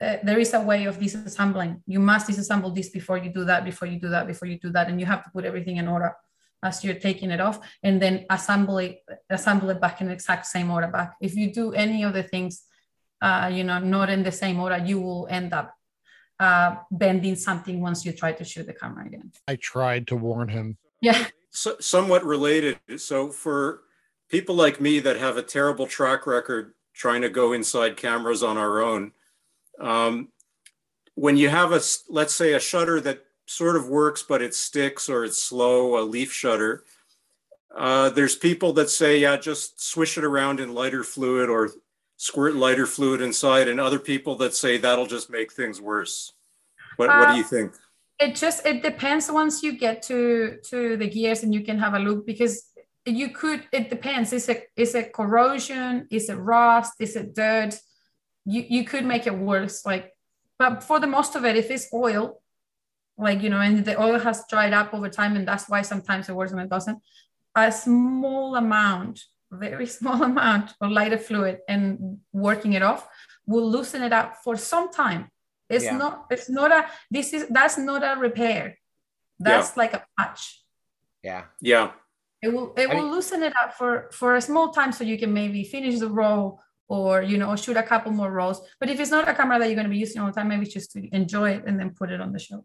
uh, there is a way of disassembling. You must disassemble this before you do that before you do that before you do that and you have to put everything in order as you're taking it off and then assemble it assemble it back in the exact same order back. If you do any of the things uh, you know not in the same order you will end up uh, bending something once you try to shoot the camera again. I tried to warn him. yeah so, somewhat related. So for people like me that have a terrible track record trying to go inside cameras on our own, um, when you have a let's say a shutter that sort of works but it sticks or it's slow, a leaf shutter. Uh, there's people that say, yeah, just swish it around in lighter fluid or squirt lighter fluid inside, and other people that say that'll just make things worse. What, what do Uh, you think? It just it depends once you get to to the gears and you can have a look because you could it depends. Is it is it corrosion? Is it rust? Is it dirt? You you could make it worse like but for the most of it if it's oil like you know and the oil has dried up over time and that's why sometimes it works and it doesn't a small amount very *laughs* small amount of lighter fluid and working it off will loosen it up for some time it's Yeah. not it's not a this is that's not a repair. That's like a patch. Yeah. Yeah. it will it I will mean- loosen it up for for a small time so you can maybe finish the roll or you know shoot a couple more rolls. But if it's not a camera that you're going to be using all the time maybe just to enjoy it and then put it on the shelf.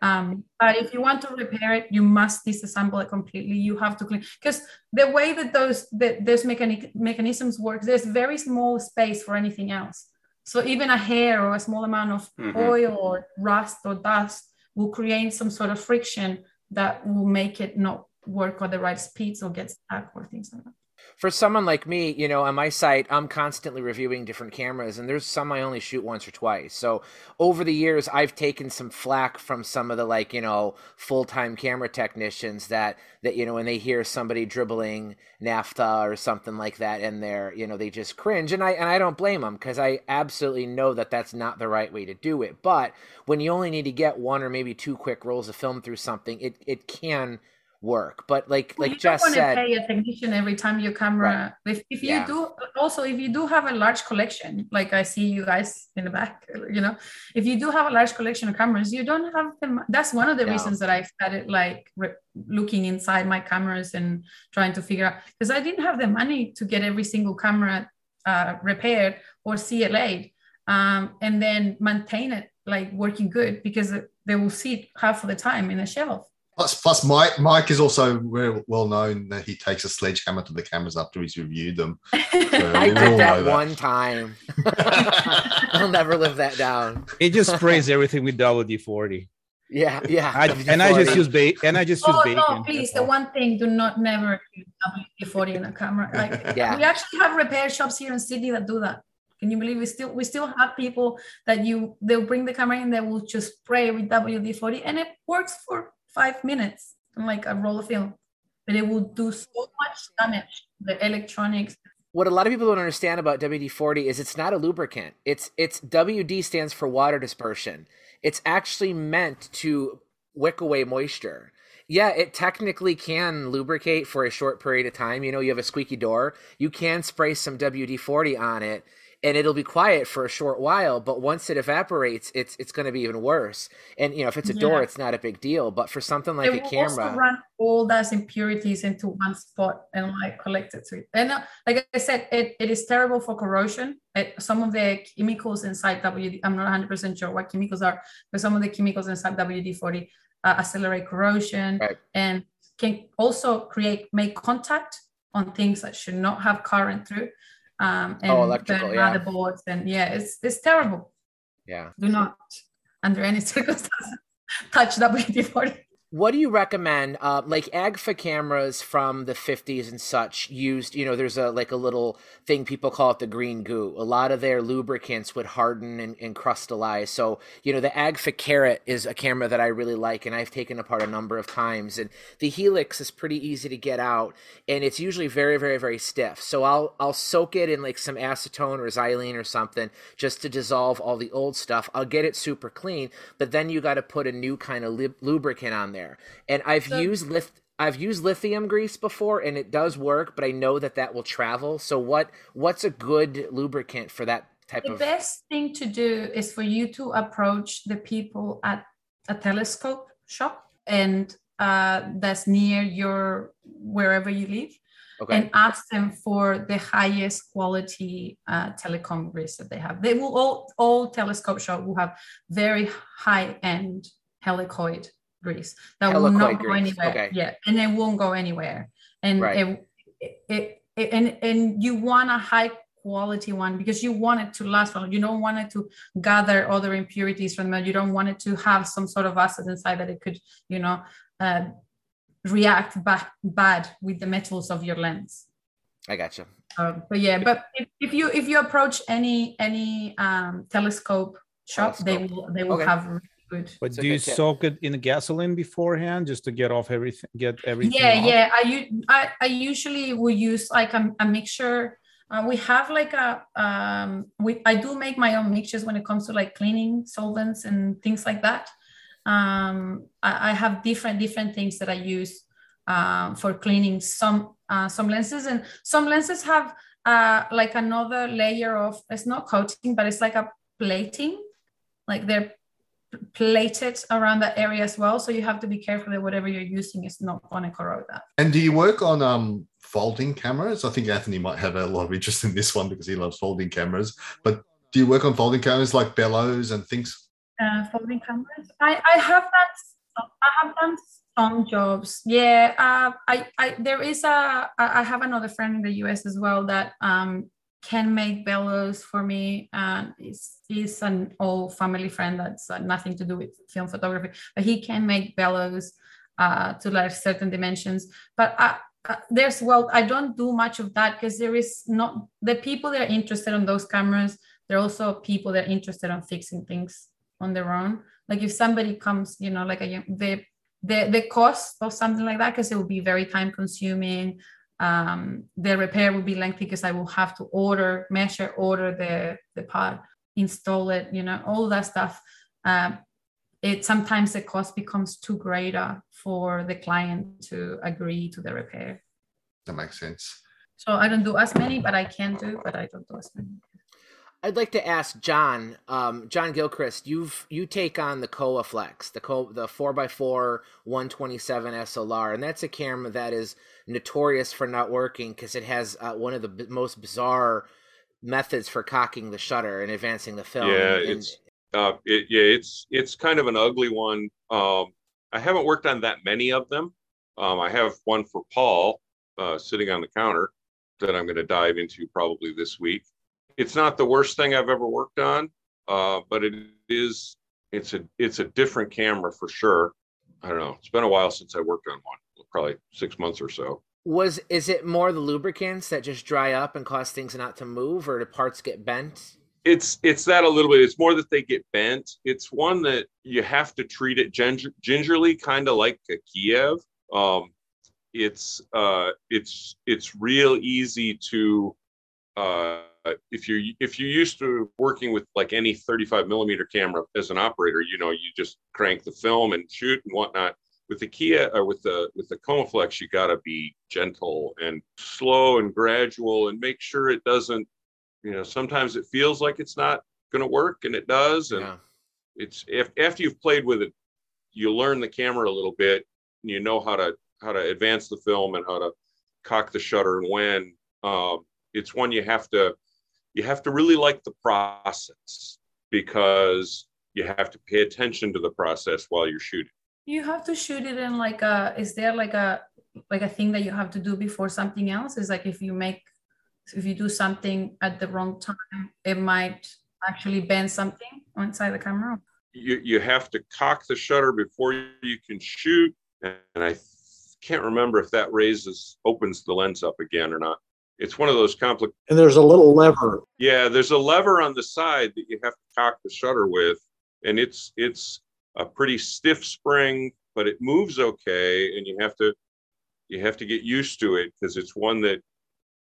Um, but if you want to repair it you must disassemble it completely. You have to clean because the way that those that those mechanic, mechanisms work there's very small space for anything else so even a hair or a small amount of Mhm. oil or rust or dust will create some sort of friction that will make it not work at the right speeds or get stuck or things like that. For someone like me, you know, on my site, I'm constantly reviewing different cameras, and there's some I only shoot once or twice. So over the years, I've taken some flack from some of the like, you know, full time camera technicians that that you know when they hear somebody dribbling naphtha or something like that and they're you know, they just cringe, and I and I don't blame them because I absolutely know that that's not the right way to do it. But when you only need to get one or maybe two quick rolls of film through something, it it can work. But like Well, like you don't Jess want to said, pay a technician every time your camera. If, if you Yeah. do, also if you do have a large collection, like I see you guys in the back, you know, if you do have a large collection of cameras, you don't have them. That's one of the Yeah. reasons that I started like re- looking inside my cameras and trying to figure out because I didn't have the money to get every single camera uh, repaired or CLA, um, and then maintain it like working good because they will sit half of the time in a shelf. Plus, plus Mike, Mike is also very well known that he takes a sledgehammer to the cameras after he's reviewed them. *laughs* So I did know that one time. *laughs* I'll never live that down. He just sprays everything with WD forty. Yeah, yeah. I, *laughs* and I just use bacon. And I just use Oh bacon. no, please! The one thing, do not never use WD-40 in a camera. Like Yeah. we actually have repair shops here in Sydney that do that. Can you believe we still we still have people that you they'll bring the camera in, they will just spray with WD-40 and it works for five minutes like a roll of film, but it will do so much damage. The electronics. What a lot of people don't understand about WD-40 is it's not a lubricant. It's it's WD stands for water dispersion. It's actually meant to wick away moisture. Yeah, it technically can lubricate for a short period of time. You know, you have a squeaky door, you can spray some WD-40 on it and it'll be quiet for a short while but once it evaporates it's it's going to be even worse and you know if it's a yeah. door it's not a big deal but for something like it a camera run all those impurities into one spot and like collect it to it and uh, like i said it, it is terrible for corrosion it, some of the chemicals inside wd i'm not 100% sure what chemicals are but some of the chemicals inside wd-40 uh, accelerate corrosion right. and can also create make contact on things that should not have current through um, and oh, electrical, yeah. motherboards and yeah it's it's terrible. Yeah. Do not under any *laughs* circumstances touch wd-40 what do you recommend uh, like agfa cameras from the 50s and such used you know there's a like a little thing people call it the green goo. A lot of their lubricants would harden and, and crystallize. So you know the agfa Karat is a camera that i really like and i've taken apart a number of times and the helix is pretty easy to get out and it's usually very very very stiff. So i'll i'll soak it in like some acetone or xylene or something just to dissolve all the old stuff. I'll get it super clean but then you got to put a new kind of lubricant on there. And I've so, used lift I've used lithium grease before and it does work, but I know that that will travel. So what what's a good lubricant for that type the of The best thing to do is for you to approach the people at a telescope shop and uh, that's near your wherever you live okay. and ask them for the highest quality uh, telecom grease that they have. They will all all telescope shop will have very high end helicoid grease that will not go anywhere. Okay. Yeah, and it won't go anywhere. And right. it, it, it, and and you want a high quality one because you want it to last long. You don't want it to gather other impurities from them. You don't want it to have some sort of acid inside that it could, you know, uh, react back bad with the metals of your lens. I got you. Um, but yeah, but if, if, you if you approach any any um, telescope shop, telescope. they will they will okay. have good. But do you soak it in gasoline beforehand just to get off everything, get everything? Yeah, off? yeah. I, I I usually will use like a, a mixture. Uh, we have like a um, we I do make my own mixtures when it comes to like cleaning solvents and things like that. Um, I, I have different different things that I use um, for cleaning some uh, some lenses, and some lenses have uh, like another layer of it's not coating, but it's like a plating, like they're plated around that area as well. So you have to be careful that whatever you're using is not going to corrode that. And do you work on um, folding cameras? I think Anthony might have a lot of interest in this one because he loves folding cameras. But do you work on folding cameras like bellows and things? Uh, folding cameras. I, I have done I have done some jobs. Yeah. Uh, I, I there is a I have another friend in the US as well that um can make bellows for me and is an old family friend that's uh, nothing to do with film photography but he can make bellows uh, to like certain dimensions. But uh, uh, there's well i don't do much of that because there is not the people that are interested in those cameras there are also people that are interested in fixing things on their own. Like if somebody comes you know like a the the, the cost of something like that because it will be very time consuming um, the repair will be lengthy because I will have to order, measure, order the, the part, install it, you know, all that stuff. Um, it sometimes the cost becomes too greater for the client to agree to the repair. That makes sense. So I don't do as many, but I can do, but I don't do as many. I'd like to ask John, um, John Gilchrist. You've you take on the Kowa Flex, the Co- the four x four 127 SLR, and that's a camera that is notorious for not working because it has uh, one of the b- most bizarre methods for cocking the shutter and advancing the film. Yeah, and... it's uh, it, yeah, it's it's kind of an ugly one. Um, I haven't worked on that many of them. Um, I have one for Paul uh, sitting on the counter that I'm going to dive into probably this week it's not the worst thing I've ever worked on, uh, but it is it's a it's a different camera for sure. I don't know. It's been a while since I worked on one, probably six months or so. Was is it more the lubricants that just dry up and cause things not to move, or the parts get bent? It's it's that a little bit. It's more that they get bent. It's one that you have to treat it ginger, gingerly, kind of like a Kiev. Um, it's uh, it's it's real easy to uh, if you're if you're used to working with like any 35 millimeter camera as an operator, you know you just crank the film and shoot and whatnot. With the Kia or with the with the Komaflex, you got to be gentle and slow and gradual and make sure it doesn't you know sometimes it feels like it's not going to work and it does and Yeah. it's if after you've played with it you learn the camera a little bit and you know how to how to advance the film and how to cock the shutter and when um, it's one you have to you have to really like the process because you have to pay attention to the process while you're shooting You have to shoot it in like a. Is there like a like a thing that you have to do before something else? Is like if you make if you do something at the wrong time, it might actually bend something inside the camera. you you have to cock the shutter before you can shoot and i can't remember if that raises opens the lens up again or not it's one of those complex And there's a little lever. yeah there's a lever on the side that you have to cock the shutter with and it's it's a pretty stiff spring but it moves okay and you have to you have to get used to it because it's one that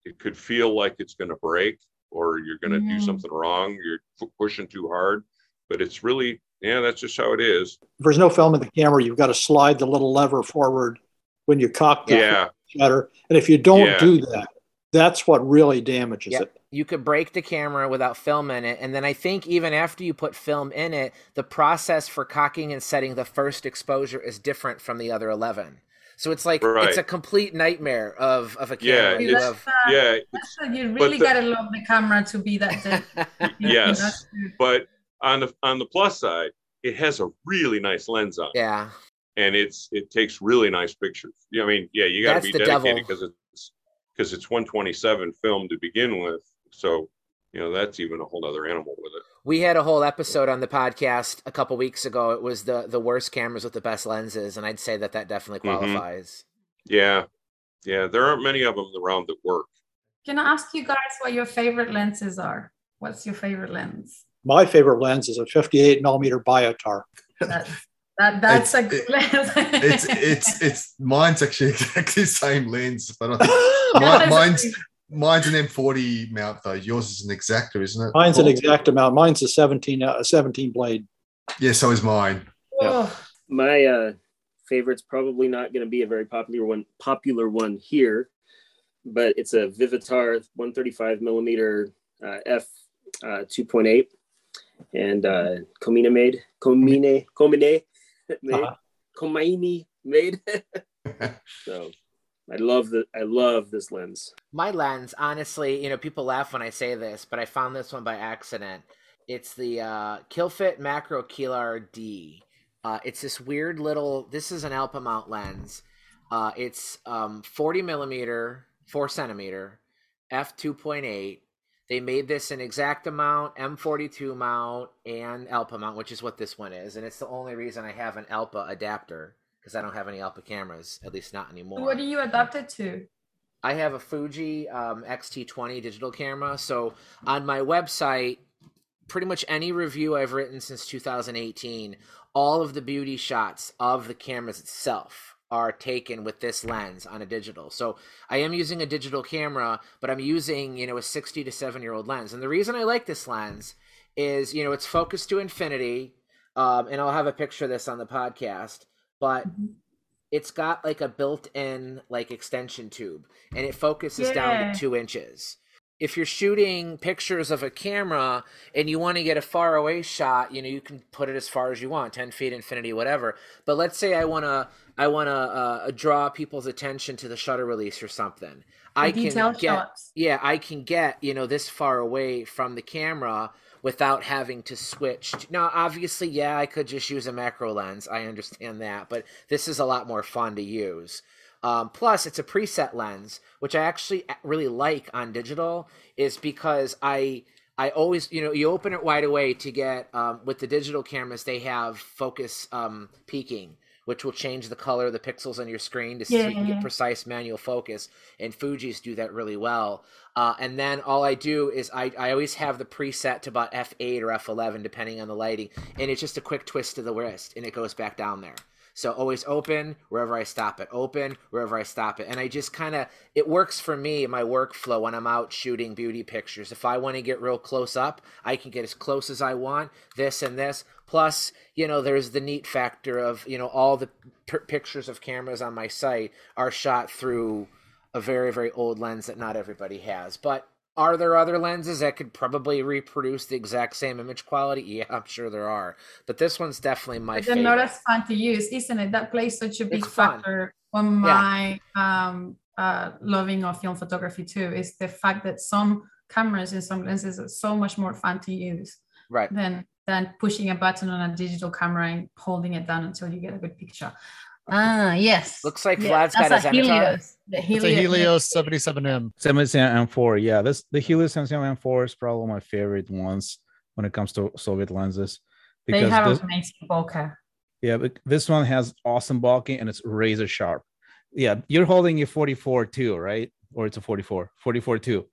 it could feel like it's going to break or you're going to do Mm. something wrong you're pu- pushing too hard but it's really yeah that's just how it is If there's no film in the camera, you've got to slide the little lever forward when you cock the yeah shutter. And if you don't Yeah. do that, that's what really damages Yeah, it. you could break the camera without film in it, and then I think even after you put film in it, the process for cocking and setting the first exposure is different from the other eleven. So it's like it's a complete nightmare of of a camera. See, you that's, have uh, yeah that's you really the- gotta love the camera to be that. *laughs* good. Know, Yes. but on the on the plus side it has a really nice lens on it yeah. and it's it takes really nice pictures yeah i mean yeah you got to That's be dedicated because it's because it's 127 film to begin with so you know that's even a whole other animal with it We had a whole episode on the podcast a couple weeks ago. It was the the worst cameras with the best lenses, and I'd say that that definitely Mhm. qualifies. yeah yeah there aren't many of them around that work Can I ask you guys what your favorite lenses are? What's your favorite lens? My favorite lens is a 58 millimeter Biotar. That, that that's It's- a good lens. *laughs* It's it's it's mine's actually *laughs* exactly the same lens, but I think *laughs* That mine's mine's an M40 mount though. Yours is an Exakta, isn't it? Mine's an Paul? Exakta mount. Mine's a 17, uh, 17 blade. Yeah, so is mine. Oh, My uh, favorite's probably not going to be a very popular one. Popular one here, but it's a Vivitar 135 millimeter uh, f uh, 2.8, and uh, Comina made Komine Komine *laughs* made Uh-huh. Comaini made. so I love the I love this lens. My lens, honestly, you know, people laugh when I say this, but I found this one by accident. It's the uh, Kilfitt Macro Kilar D. Uh, it's this weird little. This is an Alpa mount lens. Uh, it's um, 40 millimeter, four centimeter, f 2.8. They made this an Exakta mount, M42 mount, and Alpa mount, which is what this one is, and it's the only reason I have an Alpa adapter because I don't have any Alpa cameras, at least not anymore. what are you adapted to? I have a Fuji um, X-T20 digital camera. So on my website, pretty much any review I've written since 2018, all of the beauty shots of the cameras itself are taken with this lens on a digital. So I am using a digital camera, but I'm using, you know, a 60 to 7 year old lens. And the reason I like this lens is, you know, it's focused to infinity. Um, and I'll have a picture of this on the podcast, but it's got like a built-in like extension tube and it focuses down to two inches if you're shooting pictures of a camera and you want to get a far away shot you know you can put it as far as you want 10 feet infinity whatever but let's say i want to i want to uh, draw people's attention to the shutter release or something. I can get shots. yeah i can get you know this far away from the camera without having to switch to- now obviously yeah i could just use a macro lens i understand that but this is a lot more fun to use. Um, plus it's a preset lens which i actually really like on digital is because i i always you know you open it wide away to get um, with the digital cameras they have focus um, peaking which will change the color of the pixels on your screen to so you can Yeah. get precise manual focus and fuji's do that really well uh, and then all I do is I, I always have the preset to about F8 or F11, depending on the lighting. And it's just a quick twist of the wrist and it goes back down there. So always open wherever I stop it, open wherever I stop it. And I just kind of, it works for me, my workflow when I'm out shooting beauty pictures. If I want to get real close up, I can get as close as I want, this and this. Plus, you know, there's the neat factor of, you know, all the p- pictures of cameras on my site are shot through a very very old lens that not everybody has but Are there other lenses that could probably reproduce the exact same image quality? *laughs* Yeah, I'm sure there are. But this one's definitely my But they're favorite. not as fun to use, isn't it? That plays such a big factor on my um, uh, loving of film photography too. Is the fact that some cameras and some lenses are so much more fun to use right. than than pushing a button on a digital camera and holding it down until you get a good picture. Ah, yes. Looks like Yeah, Vlad's got his a Avatar. Helios. The It's Helios. a Helios 77M. 77 M4. Yeah, this the Helios 77 M4 is probably my favorite ones when it comes to Soviet lenses. They have this, amazing bokeh. yeah, but this one has awesome bokeh and it's razor sharp. Yeah, you're holding a 44 too, right? Or it's a 44, 44 too.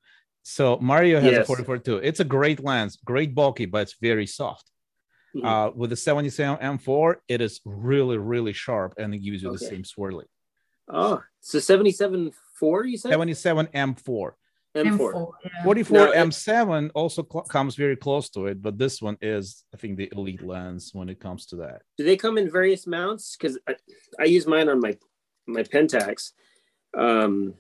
So Mario has a Yes. 44 too. It's a great lens, great bokeh, but it's very soft. Mhm. Uh, with the 77 M4, it is really, really sharp and it gives you the same swirly. Oh, so 77 4, you said? 77 M4. M4. M4. Yeah. 44 Now, it- M7 also cl- comes very close to it, but this one is, I think, the elite lens when it comes to that. Do they come in various mounts? Because I, I use mine on my my Pentax. Um,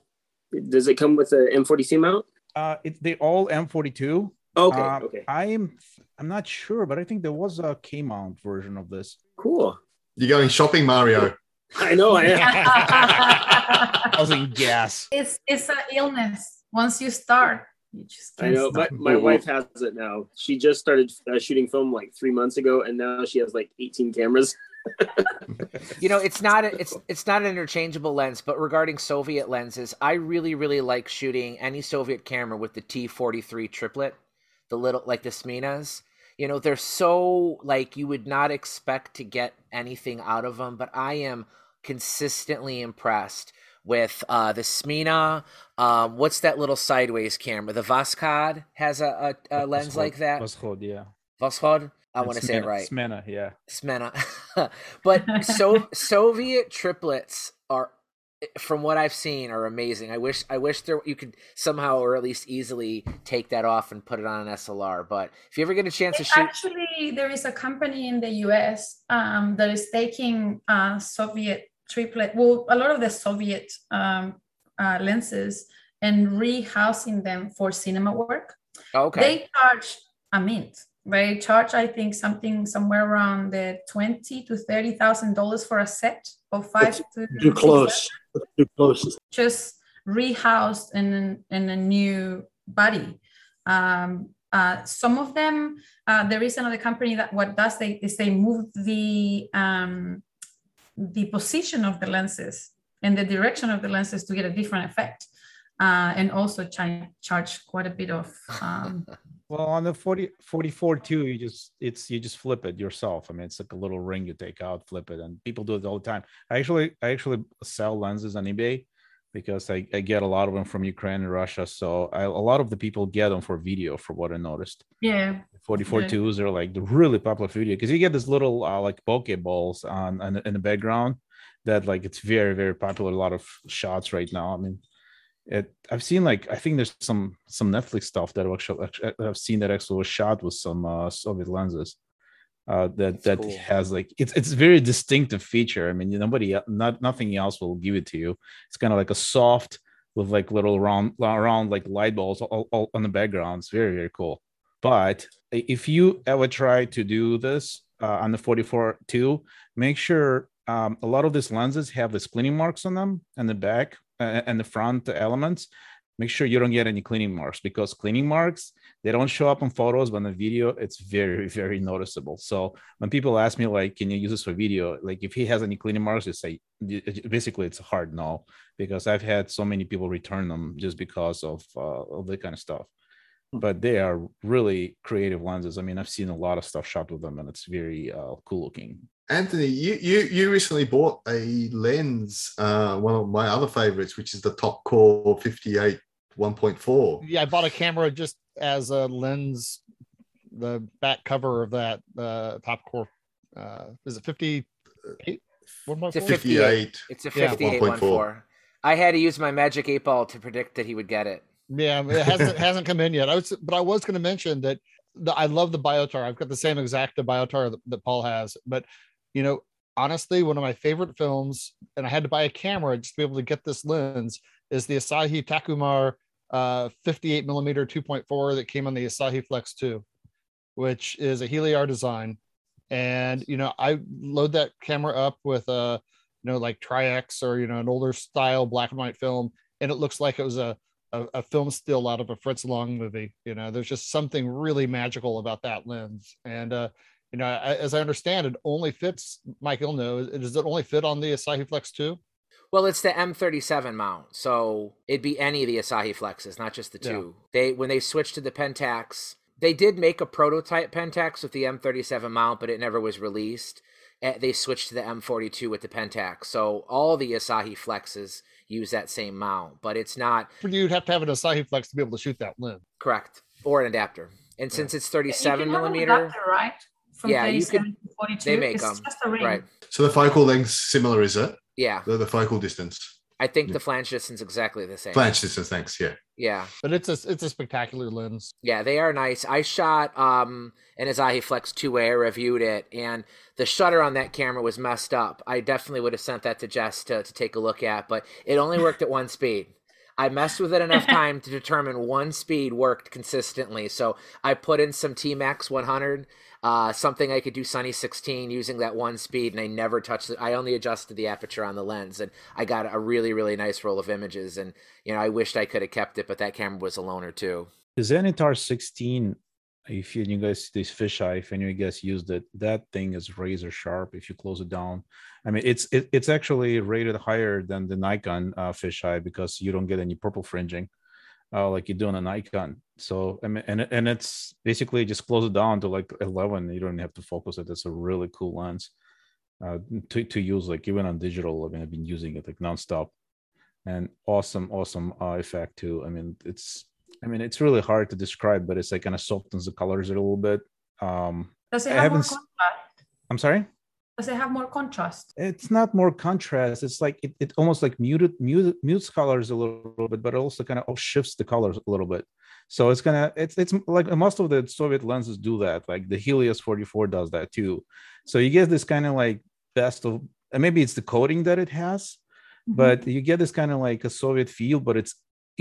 does it come with a M40C mount? Uh, it, they all M42. Okay, Uh, okay, I'm I'm not sure, but I think there was a K mount version of this. cool. You're going shopping, Mario. *laughs* I know I am. *laughs* I was in gas. it's it's an illness. Once you start, you just I can't know. stop. My, my wife has it now. She just started uh, shooting film like three months ago, and now she has like 18 cameras. You know, it's not a, it's it's not an interchangeable lens, but regarding Soviet lenses, I really really like shooting any Soviet camera with the T43 triplet, the little like the Smenas. You know, they're so like you would not expect to get anything out of them, but I am consistently impressed with uh the Smena. Um, what's that little sideways camera? The Voskhod has a, a, a lens like that. Voskhod, yeah. Voskhod. I want to say it right. Smena, yeah. Smena. *laughs* but so *laughs* Soviet triplets are from what I've seen are amazing. I wish I wish there you could somehow or at least easily take that off and put it on an SLR. But if you ever get a chance to shoot Actually, there is a company in the US um, that is taking uh, Soviet triplet, well, a lot of the Soviet um, uh, lenses and rehousing them for cinema work. oh, okay. They charge a mint. They charge, I think, something somewhere around the twenty to thirty thousand dollars for a set of five to Too close. Too close. just rehoused in in a new body. Um, uh, some of them, uh, there is another company that what does they is they move the um, the position of the lenses and the direction of the lenses to get a different effect, uh, and also chi- charge quite a bit of. Um, *laughs* Well, on the 40, 44 too, you just it's you just flip it yourself. I mean, it's like a little ring you take out, flip it, and people do it all the time. I actually I actually sell lenses on eBay because I, I get a lot of them from Ukraine and Russia. So I, a lot of the people get them for video, for what I noticed. yeah, 44 Yeah. twos are like the really popular for video because you get this little uh, like bokeh balls on, on in the background that like it's very very popular. A lot of shots right now. I mean, it. I've seen like I think there's some some Netflix stuff that I've actually, I've seen that actually was shot with some uh, Soviet lenses. Uh, that That's that cool. has like it's it's a very distinctive feature. I mean, nobody not nothing else will give it to you. It's kind of like a soft with like little round round like light bulbs all, all on the background. It's very very cool. But if you ever try to do this uh, on the 44 too, make sure um, a lot of these lenses have the cleaning marks on them and the back uh, and the front elements. Make sure you don't get any cleaning marks because cleaning marks they don't show up in photos, but in the video it's very *laughs* very noticeable. So when people ask me like, "Can you use this for video?" Like if he has any cleaning marks, you say basically it's a hard no because I've had so many people return them just because of uh, of that kind of stuff but they are really creative lenses. I mean, I've seen a lot of stuff shot with them, and it's very uh, cool looking. Anthony, you you you recently bought a lens, uh, one of my other favorites, which is the Topcor 58 1.4. Yeah, I bought a camera just as a lens, the back cover of that uh, Topcor. Uh, is it 58? It's a 58. It's a Yeah, 58 1.4. 1.4. I had to use my magic eight ball to predict that he would get it. Yeah, it hasn't *laughs* hasn't come in yet. I was, but I was going to mention that the, I love the Biotar. I've got the same exact Biotar that, that Paul has. But you know, honestly, one of my favorite films, and I had to buy a camera just to be able to get this lens, is the Asahi Takumar uh, 58 millimeter 2.4 that came on the Asahi Flex 2, which is a Heliar design. And you know, I load that camera up with a you know like Tri-X or you know an older style black and white film, and it looks like it was a a, a film still out of a Fritz Lang movie. You know, there's just something really magical about that lens. And uh, you know, as I understand, it only fits. Mike, you'll know. Does it only fit on the Asahi Flex 2? Well, it's the M37 mount, so it'd be any of the Asahi Flexes, not just the two. Yeah. They when they switched to the Pentax, they did make a prototype Pentax with the M37 mount, but it never was released. Eh, they switched to the M42 with the Pentax, so all the Asahi Flexes use that same mount, but it's not. You'd have to have an Asahi Flex to be able to shoot that lens. Correct, or an adapter. And yeah. since it's 37 millimeter, adapter, right? From yeah, you could. They make them right. So the focal length similar, is it? Yeah. The, the focal distance. I think yeah. the flange distance exactly the same. Flange distance, thanks. Yeah. Yeah. But it's a it's a spectacular lens. Yeah, they are nice. I shot um an Asahi Flex 2A, I reviewed it, and the shutter on that camera was messed up. I definitely would have sent that to Jess to, to take a look at, but it only worked at one speed. I messed with it enough *laughs* time to determine one speed worked consistently. So I put in some T Max 100 uh, something I could do Sunny 16 using that one speed, and I never touched it. I only adjusted the aperture on the lens, and I got a really, really nice roll of images. And you know, I wished I could have kept it, but that camera was a loner too. The Zenitar 16 if you, guys see this fisheye if any of you guys used it that thing is razor sharp if you close it down i mean it's it, it's actually rated higher than the nikon uh, fisheye because you don't get any purple fringing uh, like you do on a Nikon. So I mean, and and it's basically just close it down to like 11. You don't have to focus it. It's a really cool lens uh, to to use like even on digital. I mean, I've been using it like nonstop, and awesome, awesome uh, effect too. I mean, it's I mean, it's really hard to describe, but it's like kind of softens the colors a little bit. Um, Does it have more contrast? I'm sorry does it have more contrast it's not more contrast it's like it, it almost like muted muted mutes colors a little bit but also kind of shifts the colors a little bit so it's gonna it's it's like most of the soviet lenses do that like the helios 44 does that too so you get this kind of like best of and maybe it's the coating that it has mm-hmm. but you get this kind of like a soviet feel but it's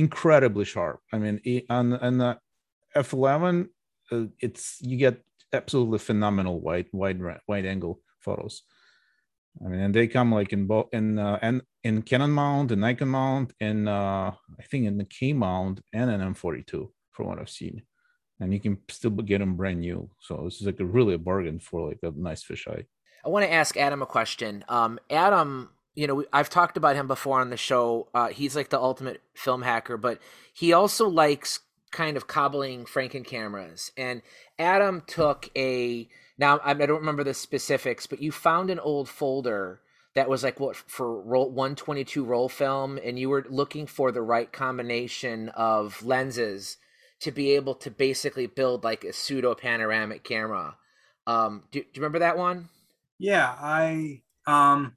incredibly sharp i mean on on the f11 uh, it's you get absolutely phenomenal wide wide wide angle photos. I mean, and they come like in both in uh, and in Canon mount, and Nikon mount, and uh, I think in the K mount and an M42 from what I've seen, and you can still get them brand new. So this is like a really a bargain for like a nice fisheye. I want to ask Adam a question. Um, Adam, you know, I've talked about him before on the show. Uh, he's like the ultimate film hacker, but he also likes kind of cobbling Franken cameras. And Adam took a now I don't remember the specifics, but you found an old folder that was like what for roll 122 roll film, and you were looking for the right combination of lenses to be able to basically build like a pseudo panoramic camera. Um, do, do you remember that one? Yeah, I um,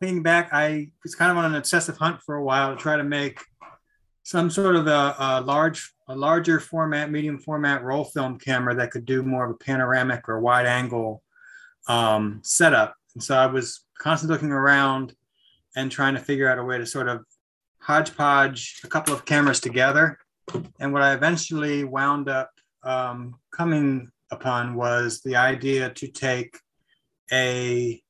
thinking back, I was kind of on an obsessive hunt for a while to try to make some sort of a, a, large, a larger format, medium format roll film camera that could do more of a panoramic or wide angle um, setup. And so I was constantly looking around and trying to figure out a way to sort of hodgepodge a couple of cameras together. And what I eventually wound up um, coming upon was the idea to take a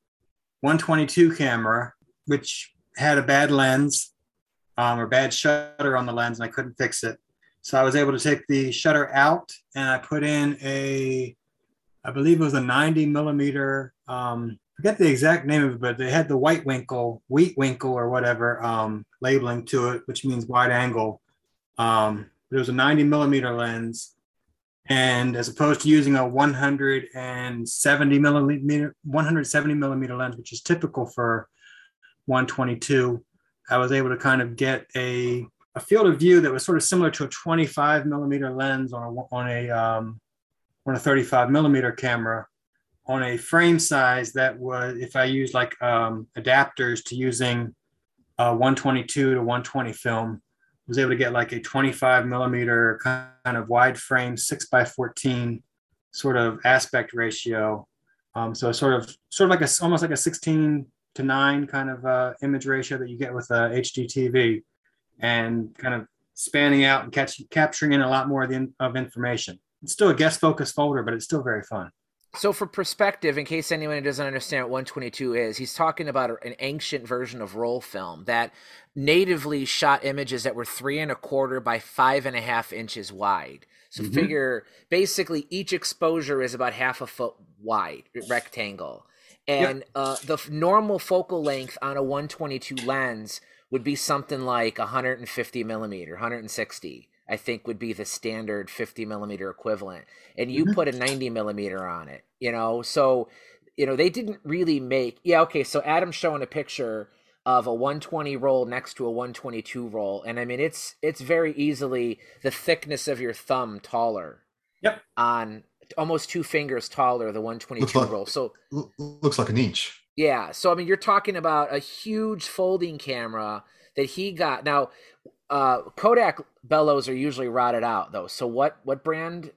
122 camera, which had a bad lens um, or bad shutter on the lens and I couldn't fix it. So I was able to take the shutter out and I put in a, I believe it was a 90 millimeter, um, forget the exact name of it, but they had the white winkle, wheat winkle or whatever um, labeling to it, which means wide angle. Um, it was a 90 millimeter lens. And as opposed to using a 170 millimeter, 170 millimeter lens, which is typical for 122, I was able to kind of get a, a field of view that was sort of similar to a 25 millimeter lens on a, on a, um, on a 35 millimeter camera on a frame size that was, if I used like um, adapters to using uh, 122 to 120 film, was able to get like a 25 millimeter kind of wide frame, six by 14 sort of aspect ratio. Um, so sort of, sort of like a, almost like a 16 to nine kind of uh, image ratio that you get with uh, HDTV and kind of spanning out and catch, capturing in a lot more of, the, of information. It's still a guest focus folder, but it's still very fun. So, for perspective, in case anyone doesn't understand what 122 is, he's talking about an ancient version of roll film that natively shot images that were three and a quarter by five and a half inches wide. So, mm-hmm. figure basically each exposure is about half a foot wide, rectangle. And yep. uh, the normal focal length on a 122 lens would be something like 150 millimeter, 160. I think would be the standard 50 millimeter equivalent. And you mm-hmm. put a 90 millimeter on it, you know? So, you know, they didn't really make, yeah, okay. So Adam's showing a picture of a 120 roll next to a 122 roll. And I mean, it's, it's very easily the thickness of your thumb taller. Yep. On almost two fingers taller, the 122 like, roll. So looks like an inch. Yeah. So, I mean, you're talking about a huge folding camera that he got. Now, uh, Kodak bellows are usually rotted out though. So what what brand?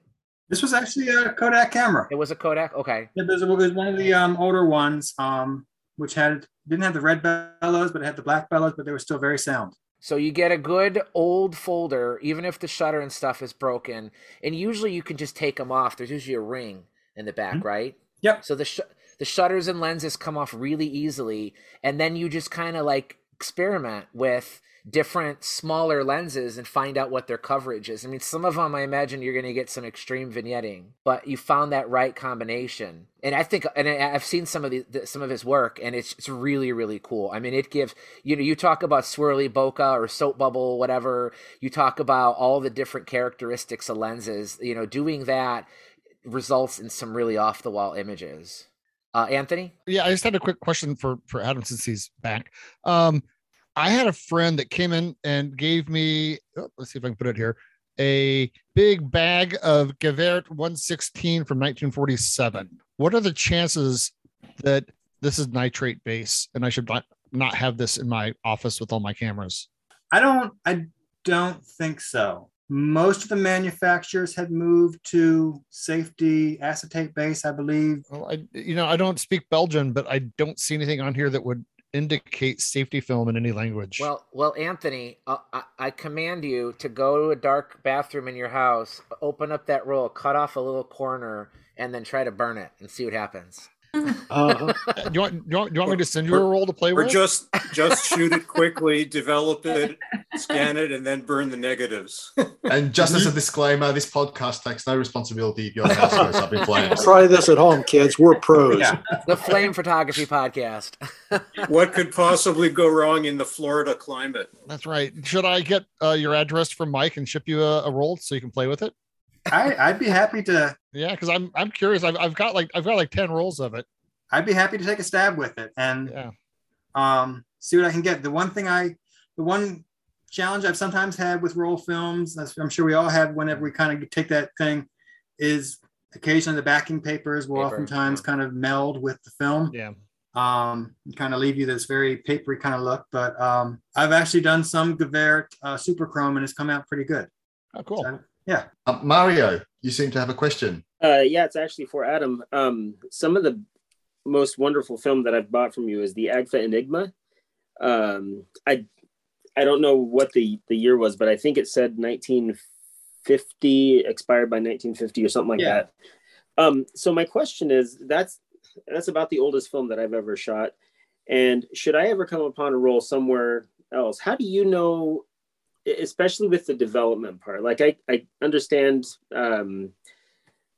This was actually a Kodak camera. It was a Kodak. Okay. Yeah, it was one of the um, older ones, um, which had didn't have the red bellows, but it had the black bellows, but they were still very sound. So you get a good old folder, even if the shutter and stuff is broken, and usually you can just take them off. There's usually a ring in the back, mm-hmm. right? Yep. So the sh- the shutters and lenses come off really easily, and then you just kind of like experiment with different smaller lenses and find out what their coverage is. I mean, some of them I imagine you're going to get some extreme vignetting, but you found that right combination. And I think, and I've seen some of the, some of his work, and it's it's really really cool. I mean, it gives you know you talk about swirly bokeh or soap bubble, whatever. You talk about all the different characteristics of lenses. You know, doing that results in some really off the wall images. Uh, Anthony? Yeah, I just had a quick question for for Adam since he's back. Um, I had a friend that came in and gave me, oh, let's see if I can put it here, a big bag of Gevaert 116 from 1947. What are the chances that this is nitrate base and I should not, not have this in my office with all my cameras? I don't, I don't think so. Most of the manufacturers had moved to safety acetate base, I believe. Well, I, you know, I don't speak Belgian, but I don't see anything on here that would indicate safety film in any language. Well, well, Anthony, uh, I, I, command you to go to a dark bathroom in your house, open up that roll, cut off a little corner, and then try to burn it and see what happens. Uh, do, you want, do, you want, do you want me to send you a roll to play or with? Or just just *laughs* shoot it quickly, develop it, scan it, and then burn the negatives. and just as a disclaimer, this podcast takes no responsibility if your house goes up in flames. Try this at home, kids. We're pros. Yeah. The Flame Photography Podcast. *laughs* what could possibly go wrong in the Florida climate? That's right. Should I get uh, your address from Mike and ship you a, a roll so you can play with it? I, I'd be happy to. Yeah, because I'm I'm curious. I've, I've got like I've got like ten rolls of it. I'd be happy to take a stab with it and yeah. um, see what I can get. The one thing I, the one challenge I've sometimes had with roll films, I'm sure we all have whenever we kind of take that thing, is occasionally the backing papers will Paper. oftentimes kind of meld with the film. Yeah. Um, kind of leave you this very papery kind of look. But um, I've actually done some Gevaert uh, Super Chrome and it's come out pretty good. Oh, cool. So, yeah. Uh, Mario, you seem to have a question. Uh, yeah, it's actually for Adam. Um, some of the most wonderful film that I've bought from you is the Agfa Enigma. Um, I I don't know what the the year was, but I think it said 1950, expired by 1950 or something like yeah. that. Um, so my question is, that's that's about the oldest film that I've ever shot. And should I ever come upon a roll somewhere else, how do you know, especially with the development part? Like I I understand. Um,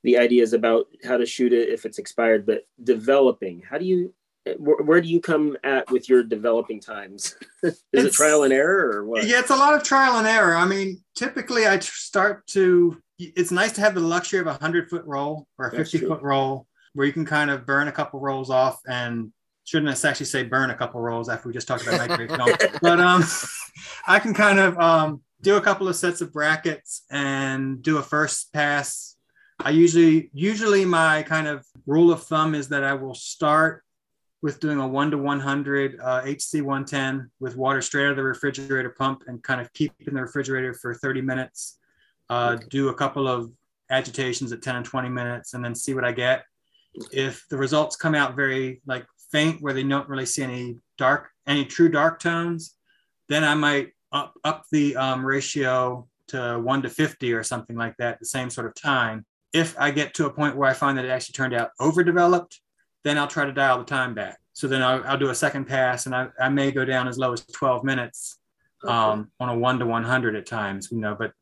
the ideas about how to shoot it if it's expired, but developing, how do you, where, where do you come at with your developing times? *laughs* Is it's, it trial and error or what? Yeah, it's a lot of trial and error. I mean, typically I start to, it's nice to have the luxury of a 100 foot roll or a 50 foot roll where you can kind of burn a couple rolls off and shouldn't I actually say burn a couple rolls after we just talked about nitrate film. *laughs* but um, *laughs* I can kind of um, do a couple of sets of brackets and do a first pass I usually usually my kind of rule of thumb is that I will start with doing a one to 100 uh, HC 110 with water straight out of the refrigerator pump and kind of keep in the refrigerator for 30 minutes. Uh, do a couple of agitations at 10 and 20 minutes and then see what I get. If the results come out very like faint where they don't really see any dark, any true dark tones, then I might up up the um, ratio to one to 50 or something like that, the same sort of time. If I get to a point where I find that it actually turned out overdeveloped, then I'll try to dial the time back. So then I'll, I'll do a second pass and I, I may go down as low as 12 minutes um, on a one to 100 at times, you know, but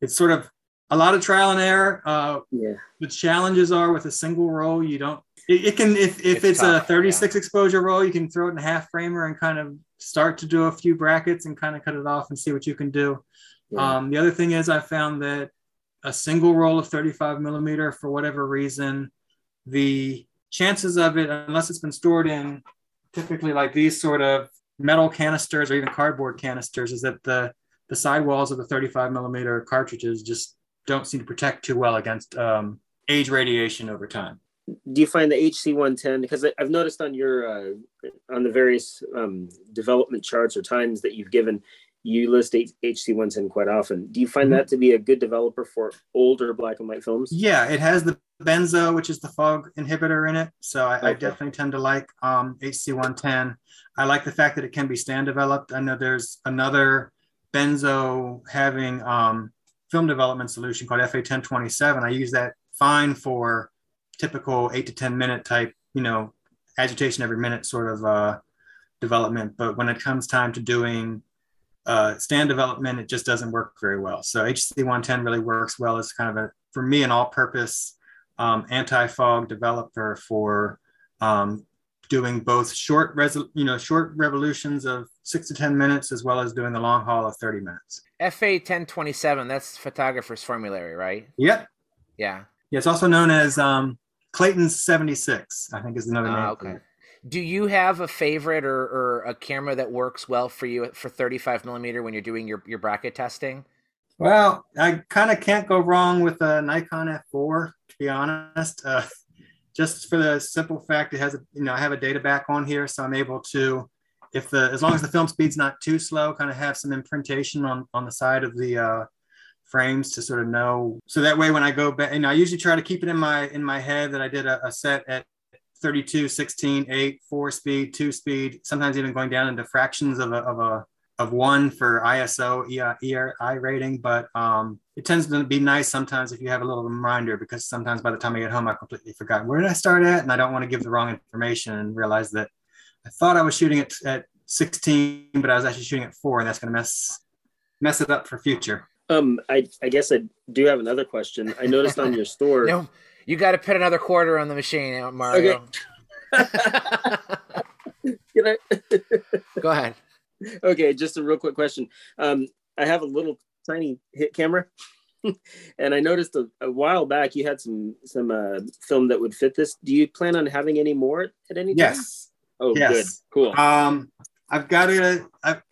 it's sort of a lot of trial and error. Uh, yeah. The challenges are with a single roll, you don't, it, it can, if, if It's it's, tough, a 36 exposure roll, you can throw it in a half framer and kind of start to do a few brackets and kind of cut it off and see what you can do. Yeah. Um, the other thing is I found that a single roll of 35 millimeter, for whatever reason, the chances of it, unless it's been stored in typically like these sort of metal canisters or even cardboard canisters, is that the the sidewalls of the 35 millimeter cartridges just don't seem to protect too well against um, age radiation over time. Do you find the HC110 because I've noticed on your uh, on the various um, development charts or times that you've given you list H- HC110 quite often. Do you find Mhm. that to be a good developer for older black and white films? Yeah, it has the benzo, which is the fog inhibitor in it. So I, I definitely tend to like um, HC110. I like the fact that it can be stand developed. I know there's another benzo having um, film development solution called FA1027. I use that fine for typical eight to 10 minute type, you know, agitation every minute sort of uh, development. But when it comes time to doing uh, stand development, it just doesn't work very well. So HC110 really works well as kind of a, for me, an all-purpose um, anti-fog developer for um, doing both short, resol- you know, short revolutions of six to 10 minutes, as well as doing the long haul of 30 minutes. FA 1027, that's photographer's formulary, right? Yep. Yeah. Yeah, it's also known as um, Clayton's 76, I think is another name. Ah, okay. Do you have a favorite or, or a camera that works well for you for 35 millimeter when you're doing your, your bracket testing? Well, I kind of can't go wrong with a Nikon F4, to be honest. Uh, just for the simple fact it has, a, you know, I have a data back on here, so I'm able to, if the as long as the film speed's not too slow, kind of have some imprintation on on the side of the uh, frames to sort of know. So that way, when I go back, and I usually try to keep it in my in my head that I did a, a set at 32, 16, 8, 4 speed, 2 speed, sometimes even going down into fractions of a, of a of one for ISO EI rating, but um, it tends to be nice sometimes if you have a little reminder because sometimes by the time I get home, I completely forgot where did I start at, and I don't want to give the wrong information and realize that I thought I was shooting at, at 16, but I was actually shooting at four, and that's going to mess mess it up for future. Um, I, I guess I do have another question. I noticed on your store. *laughs* No, you got to put another quarter on the machine, uh, Mario. *laughs* Can I- Go ahead. okay, just a real quick question. Um, I have a little tiny hit camera, *laughs* and I noticed a, a while back you had some some uh, film that would fit this. Do you plan on having any more at any time? Yes. Oh, Yes. good. Cool. Um, I've got to. I've,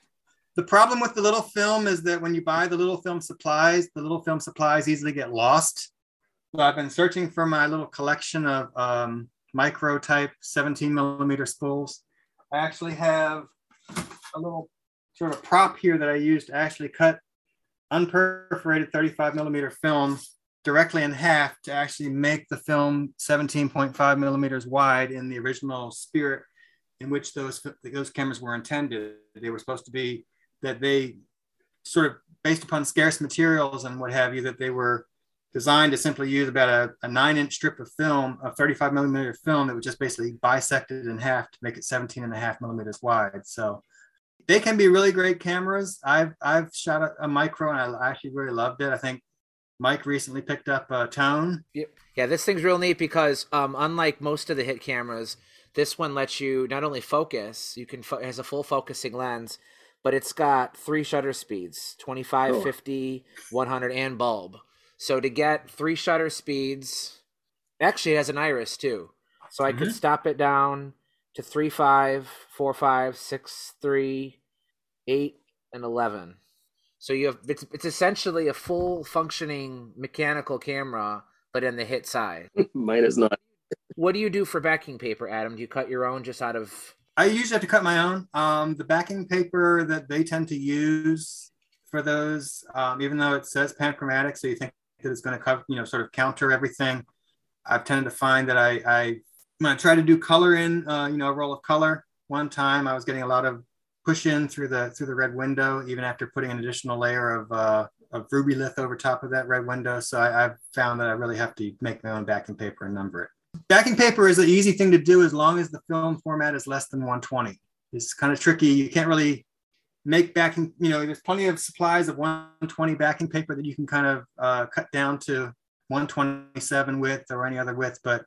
the problem with the little film is that when you buy the little film supplies, the little film supplies easily get lost. So I've been searching for my little collection of um, micro type 17 millimeter spools. I actually have a little sort of prop here that I used to actually cut unperforated 35 millimeter film directly in half to actually make the film 17.5 millimeters wide in the original spirit in which those those cameras were intended. They were supposed to be that they sort of based upon scarce materials and what have you that they were designed to simply use about a, a nine inch strip of film a 35 millimeter film that was just basically bisected in half to make it 17 and a half millimeters wide. So they can be really great cameras. I've i've shot a, a micro and i actually really loved it. I think mike recently picked up a tone. Yep. Yeah, this thing's real neat because um, unlike most of the hit cameras, this one lets you not only focus, you can fo- has a full focusing lens, but it's got three shutter speeds 25, Oh. 50, 100, and bulb. So to get three shutter speeds, actually it has an iris too. So I could Mhm. stop it down to 3, 5, 4, 5, 6, 3, 8, and 11. So you have it's, it's essentially a full functioning mechanical camera, but in the hit side. *laughs* Mine is not. What do you do for backing paper, Adam? Do you cut your own just out of? I usually have to cut my own. Um, the backing paper that they tend to use for those, um, even though it says panchromatic, so you think that it's going to cover, you know, sort of counter everything. I've tended to find that I, I when I try to do color in, uh, you know, a roll of color. One time I was getting a lot of push in through the through the red window, even after putting an additional layer of uh, of Rubylith over top of that red window. So I, I've found that I really have to make my own backing paper and number it. Backing paper is an easy thing to do as long as the film format is less than 120. It's kind of tricky. You can't really make backing, you know, there's plenty of supplies of 120 backing paper that you can kind of uh, cut down to 127 width or any other width. But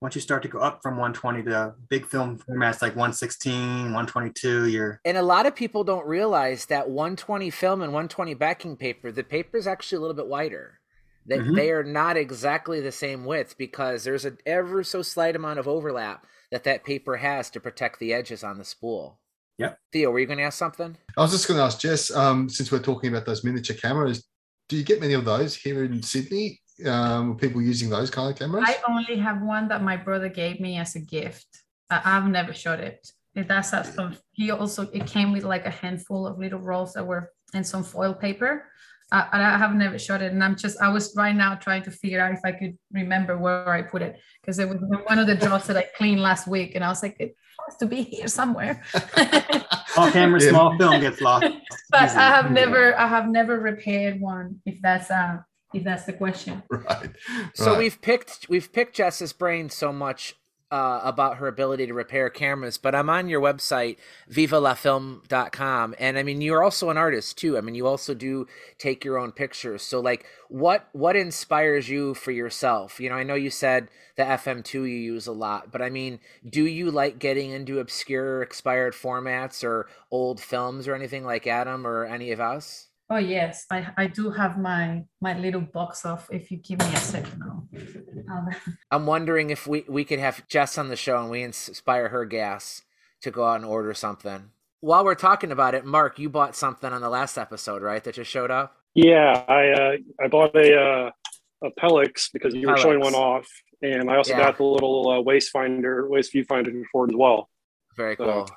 once you start to go up from 120 to big film formats like 116, 122, you're. And a lot of people don't realize that 120 film and 120 backing paper, the paper is actually a little bit wider. That Mhm. they are not exactly the same width because there's an ever so slight amount of overlap that that paper has to protect the edges on the spool. Yeah. Theo, were you going to ask something? I was just going to ask Jess, um, since we're talking about those miniature cameras, do you get many of those here in Sydney? Um, people using those kind of cameras? I only have one that my brother gave me as a gift. I, I've never shot it. It does have some. He also it came with like a handful of little rolls that were in some foil paper. And I have never shot it, and I'm just I was right now trying to figure out if I could remember where I put it because it was one of the drawers that I cleaned last week, and I was like it has to be here somewhere. *laughs* Small camera, Yeah. small film gets lost. *laughs* but Easily. I have never I have never repaired one. If that's uh if that's the question. right. So we've picked we've picked Jess's brain so much uh, about her ability to repair cameras, but I'm on your website vivalafilm.com, and I mean you're also an artist too. I mean you also do take your own pictures. So like, what what inspires you for yourself? You know, I know you said the FM2 you use a lot, but I mean, do you like getting into obscure expired formats or old films or anything like Adam or any of us? Oh yes, I, I do have my my little box of. If you give me a second, I'll, I'll *laughs* I'm wondering if we we could have Jess on the show and we inspire her gas to go out and order something. While we're talking about it, Mark, you bought something on the last episode, right? That just showed up. Yeah, I uh, I bought a uh, a Pellix because you were showing one off, and I also Yeah. got the little uh, waist finder, waste viewfinder for it as well. Very So- cool.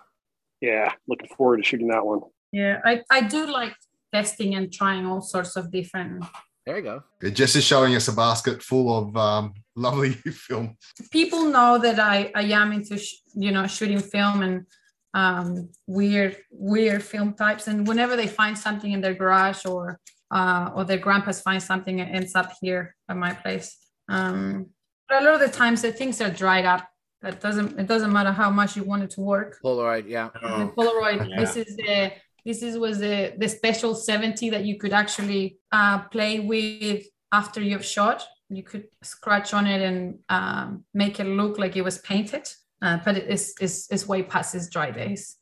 Yeah, looking forward to shooting that one. yeah, I, I do like testing and trying all sorts of different. There you go. Jess is showing us a basket full of um, *laughs* lovely film. People know that I I am into sh- you know shooting film and um, weird weird film types, and whenever they find something in their garage or uh, or their grandpas find something, it ends up here at my place. Um, but a lot of the times, the things are dried up. That doesn't it doesn't matter how much you want it to work. Polaroid, yeah. the Polaroid. yeah. This is the this is was the the special 70 that you could actually uh, play with after you've shot. You could scratch on it and um, make it look like it was painted, uh, but it is is is way past its dry days.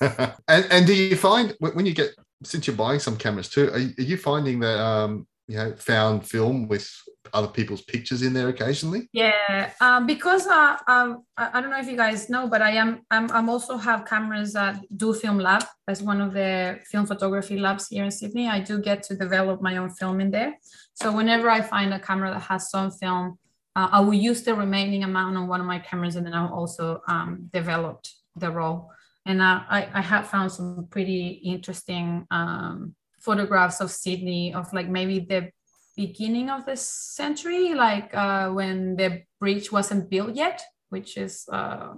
*laughs* and and do you find when you get since you're buying some cameras too, are you, are you finding that um, you know found film with other people's pictures in there occasionally? Yeah, um, because uh, um, I, don't know if you guys know, but I am I'm, I'm also have cameras at Do Film Lab as one of the film photography labs here in Sydney. I do get to develop my own film in there. So whenever I find a camera that has some film, uh, I will use the remaining amount on one of my cameras, and then I'll also um, develop the roll. And uh, I I have found some pretty interesting um, photographs of Sydney of like maybe the beginning of the century, like uh, when the bridge wasn't built yet, which is uh,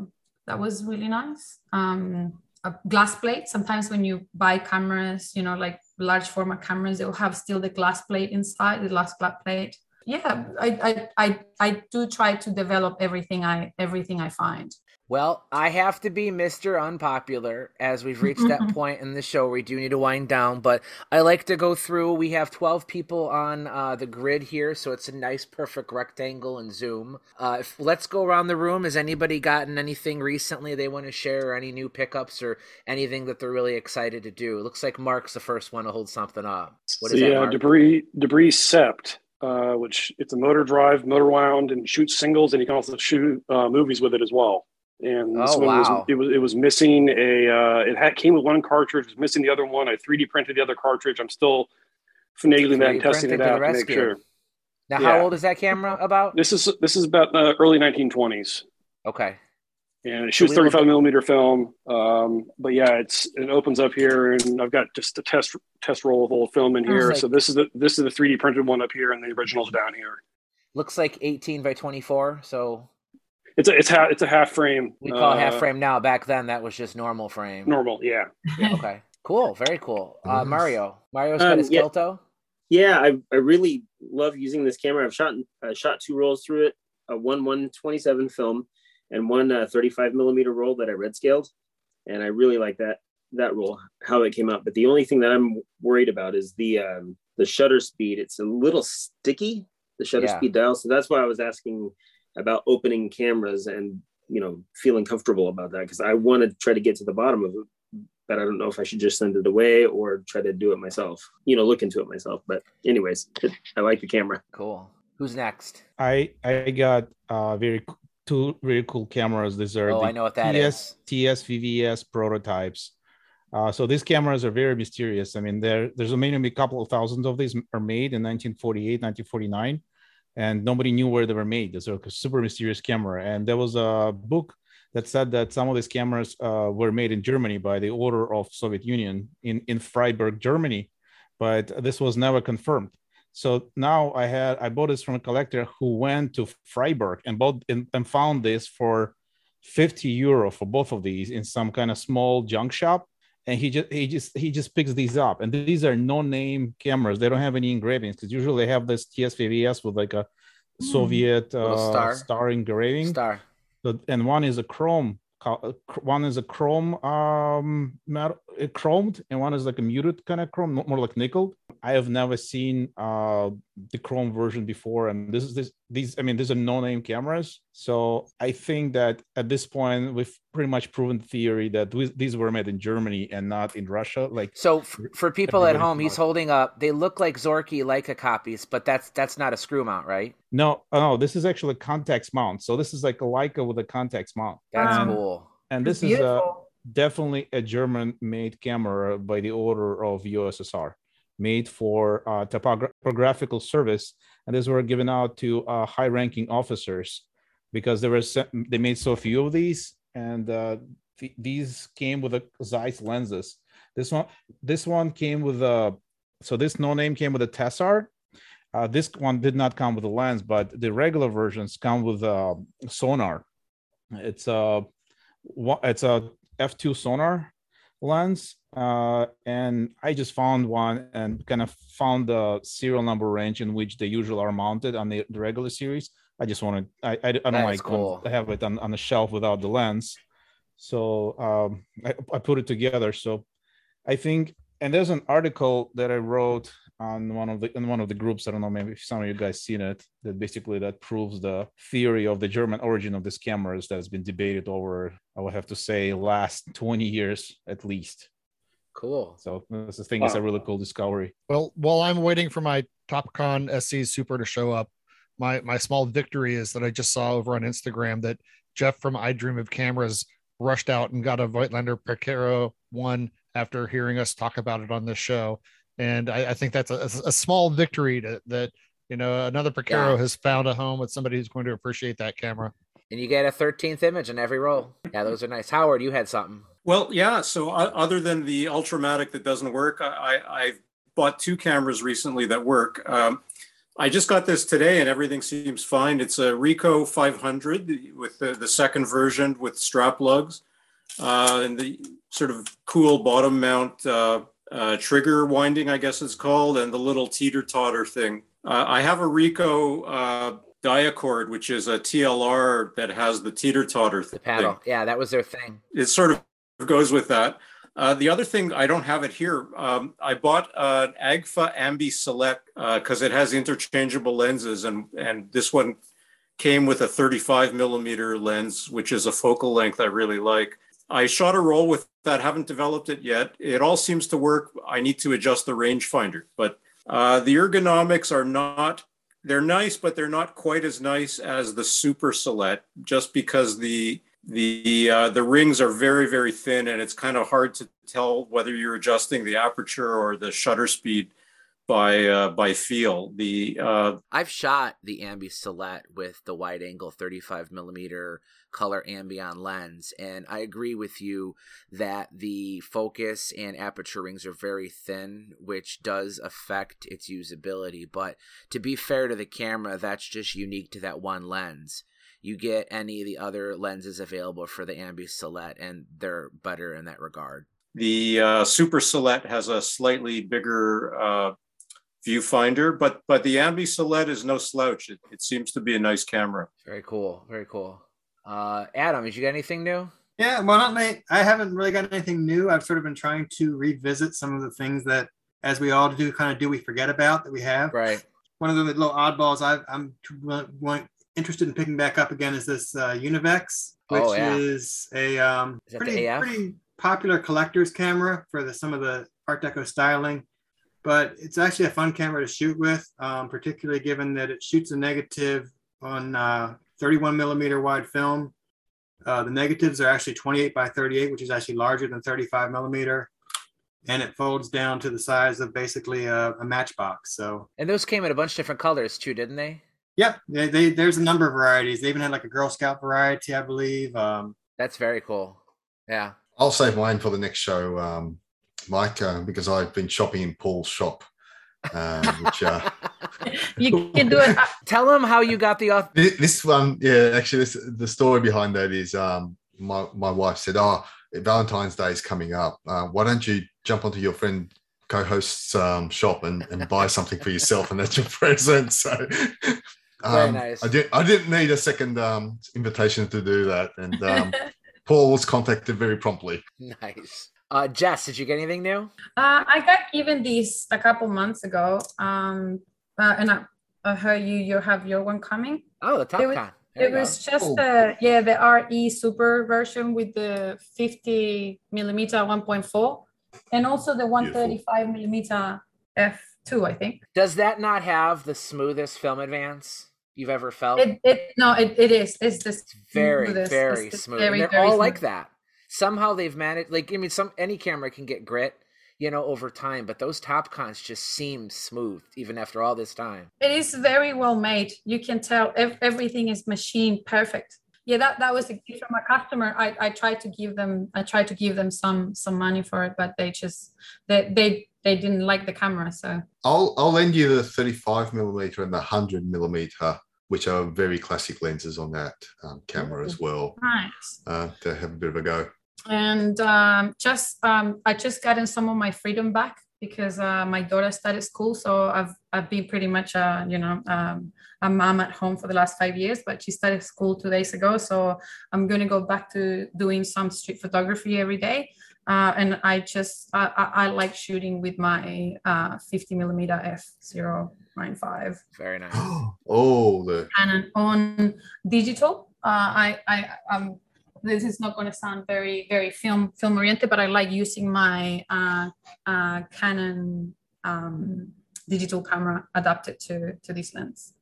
that was really nice. Um, a glass plate. Sometimes when you buy cameras, you know, like large format cameras, they'll have still the glass plate inside, the glass glass plate. Yeah, I, I I I do try to develop everything I everything I find. Well, I have to be Mr. Unpopular as we've reached that *laughs* point in the show where we do need to wind down. But I like to go through. We have 12 people on uh, the grid here, so it's a nice, perfect rectangle in Zoom. Uh, if, let's go around the room. Has anybody gotten anything recently they want to share, or any new pickups, or anything that they're really excited to do? It looks like Mark's the first one to hold something up. What is the that, uh, Mark? Debrie Debrie Sept, uh, which it's a motor drive, motor wound, and shoots singles, and you can also shoot uh, movies with it as well. And this Oh, one was it was it was missing a uh, it had came with one cartridge, was missing the other one. I 3D printed the other cartridge. I'm still finagling that and testing it printing to out to make sure. Now, yeah. how old is that camera about? This is this is about uh, early 1920s. Okay. And it shoots 35 millimeter film. Um, but yeah, it's it opens up here, and I've got just a test test roll of old film in here. like- so this is the this is the 3D printed one up here, and the original's down here. Looks like 18 by 24. So It's a it's half it's a half frame. We call half uh, frame now. Back then, that was just normal frame. normal. Yeah. Okay. Cool. Very cool. Uh, Nice. Mario. Mario's Um, got his yeah. Kelto. Yeah, I, I really love using this camera. I've shot uh, shot two rolls through it, a one one twenty seven film, and one uh, thirty five millimeter roll that I red scaled, and I really like that that roll how it came out. But the only thing that I'm worried about is the um, the shutter speed. It's a little sticky, the shutter Yeah. speed dial. So that's why I was asking about opening cameras and you know feeling comfortable about that because I want to try to get to the bottom of it but I don't know if I should just send it away or try to do it myself. You know, look into it myself. But anyways, I like the camera. Cool. Who's next? I I got uh very c- two very cool cameras. These are Oh, the I know what that TS TS VVS prototypes. Uh, so these cameras are very mysterious. I mean, there there's a minimum a couple of thousands of these are made in 1948, 1949, and nobody knew where they were made. It's a super mysterious camera. And there was a book that said that some of these cameras uh, were made in Germany by the order of Soviet Union in in Freiburg, Germany, but this was never confirmed. So now I had I bought this from a collector who went to Freiburg and bought and, and found this for 50 euro for both of these in some kind of small junk shop. And he just he just he just picks these up. And these are no-name cameras. They don't have any engravings because usually they have this TSVVS with like a Soviet Little uh, star. star engraving. Star. So, and one is a chrome uh, one is a chrome um metal, uh, chromed and one is like a muted kind of chrome more like nickel i have never seen uh the chrome version before. And this is this these i mean these are no-name cameras. So i think that at this point we've pretty much proven the theory that we, these were made in germany and not in russia. Like So f- for people at home, he's holding up. They look like Zorki Leica copies, but that's that's not a screw mount, right? no oh, no this is actually a Contax mount. So this is like a leica with a Contax mount. That's And- cool. and It's this is a definitely a German made camera by the order of USSR, made for uh, topographical service. And these were given out to uh, high ranking officers because there se- they made so few of these. And uh, th- these came with a Zeiss lenses. This one, this one came with a, so this no name came with a Tessar. Uh, this one did not come with a lens, but the regular versions come with a Sonnar. It's a, it's a f2 Sonnar lens uh, and i just found one and kind of found the serial number range in which they usually are mounted on the, the regular series. I just wanted i i, I don't That's like cool. to have it on, on the shelf without the lens. So um I, I put it together. So i think and there's an article that i wrote on one of the in one of the groups. I don't know maybe if some of you guys seen it that basically that proves the theory of the german origin of these cameras that's been debated over i would have to say last 20 years at least. Cool. so this i think it's a really cool discovery. Well, while I'm waiting for my TopCon SC Super to show up, my my small victory is that I just saw over on Instagram that Jeff from I Dream of Cameras rushed out and got a Voigtlander Precaro one after hearing us talk about it on this show, and I, I think that's a, a small victory to, that you know another Precaro Yeah. has found a home with somebody who's going to appreciate that camera. And you get a 13th image in every roll. Yeah, those are nice. Howard, you had something. Well, yeah. So uh, other than the Ultramatic that doesn't work, I, I I've bought two cameras recently that work. Um, I just got this today, and everything seems fine. It's a Ricoh 500 with the, the second version with strap lugs uh, and the sort of cool bottom mount uh, uh, trigger winding, I guess it's called, and the little teeter totter thing. Uh, I have a Ricoh uh, Diacord, which is a TLR that has the teeter totter The paddle. thing Yeah, that was their thing. it sort of goes with that. Uh, the other thing, I don't have it here. Um, I bought uh, an Agfa Ambi Silette because it has interchangeable lenses, and and this one came with a 35 millimeter lens, which is a focal length I really like. I shot a roll with that. Haven't developed it yet. It all seems to work. I need to adjust the rangefinder, but uh, the ergonomics are not. They're nice, but they're not quite as nice as the Super Silette, just because the the uh, the rings are very very thin and it's kind of hard to tell whether you're adjusting the aperture or the shutter speed by uh, by feel the uh, I've shot the Ambi Silette with the wide angle 35 millimeter Color Ambion lens, and I agree with you that the focus and aperture rings are very thin, which does affect its usability. But to be fair to the camera, that's just unique to that one lens. you get any of the other lenses available for the Ambi Silette, and they're better in that regard. The uh, Super Silette has a slightly bigger uh, viewfinder, but but the Ambi Silette is no slouch. It, it seems to be a nice camera. Very cool. Very cool. Uh, Adam, did you get anything new? Yeah, well, not my, I haven't really got anything new. I've sort of been trying to revisit some of the things that, as we all do, kind of do we forget about that we have. Right. One of the little oddballs i am interested in picking back up again is this uh, Univex, which oh, yeah. is a um, is pretty, pretty popular collector's camera for the, some of the Art Deco styling. But it's actually a fun camera to shoot with, um, particularly given that it shoots a negative on uh, 31 millimeter wide film uh, the negatives are actually 28 by 38, which is actually larger than 35 millimeter. And it folds down to the size of basically a, a matchbox. So, and those came in a bunch of different colors too, didn't they? Yep, they, they, there's a number of varieties. They even had like a Girl Scout variety, I believe. Um, That's very cool. Yeah, I'll save mine for the next show, um, Mike, uh, because I've been shopping in Paul's shop um, which uh, *laughs* you can do it. *laughs* Tell them how you got the author. This one, yeah, actually, this, the story behind that is um, my my wife said, "Oh, Valentine's Day is coming up. Uh, why don't you jump onto your friend co-host's um, shop and, and buy something for yourself, and that's your present." *laughs* So. Um, nice. I didn't. I didn't need a second um, invitation to do that, and um, Paul was contacted very promptly. Nice. Uh, Jess, did you get anything new? Uh, I got even these a couple months ago. Um, uh, and I, I heard you you have your one coming. Oh, the Top it was, it was just oh. the yeah the RE Super version with the 50 millimeter 1.4, and also the 135 millimeter f2. I think. Does that not have the smoothest film advance? You've ever felt it? it no, it, it is. It's this very, very smooth. Very, they're all smooth. like that somehow they've managed like i mean some any camera can get grit you know over time but those Topcons just seem smooth even after all this time. It is very well made. You can tell everything is machined perfect. Yeah that, that was a gift from a customer. I, I tried to give them i tried to give them some some money for it but they just they they they didn't like the camera so. I'll i'll lend you the 35 millimeter and the 100 millimeter which are very classic lenses on that um, camera as well nice. uh, to have a bit of a go and um, just um, I just gotten some of my freedom back because uh, my daughter started school, so I've I've been pretty much uh, you know um, a mom at home for the last five years, but she started school two days ago, so I'm going to go back to doing some street photography every day. Uh, and I just I, I, like shooting with my uh, 50 millimeter f0.95. Very *gasps* nice. oh, the Canon on digital. Uh, I I um this is not going to sound very very film film oriented, but I like using my uh, uh, Canon um, digital camera adapted to to this lens.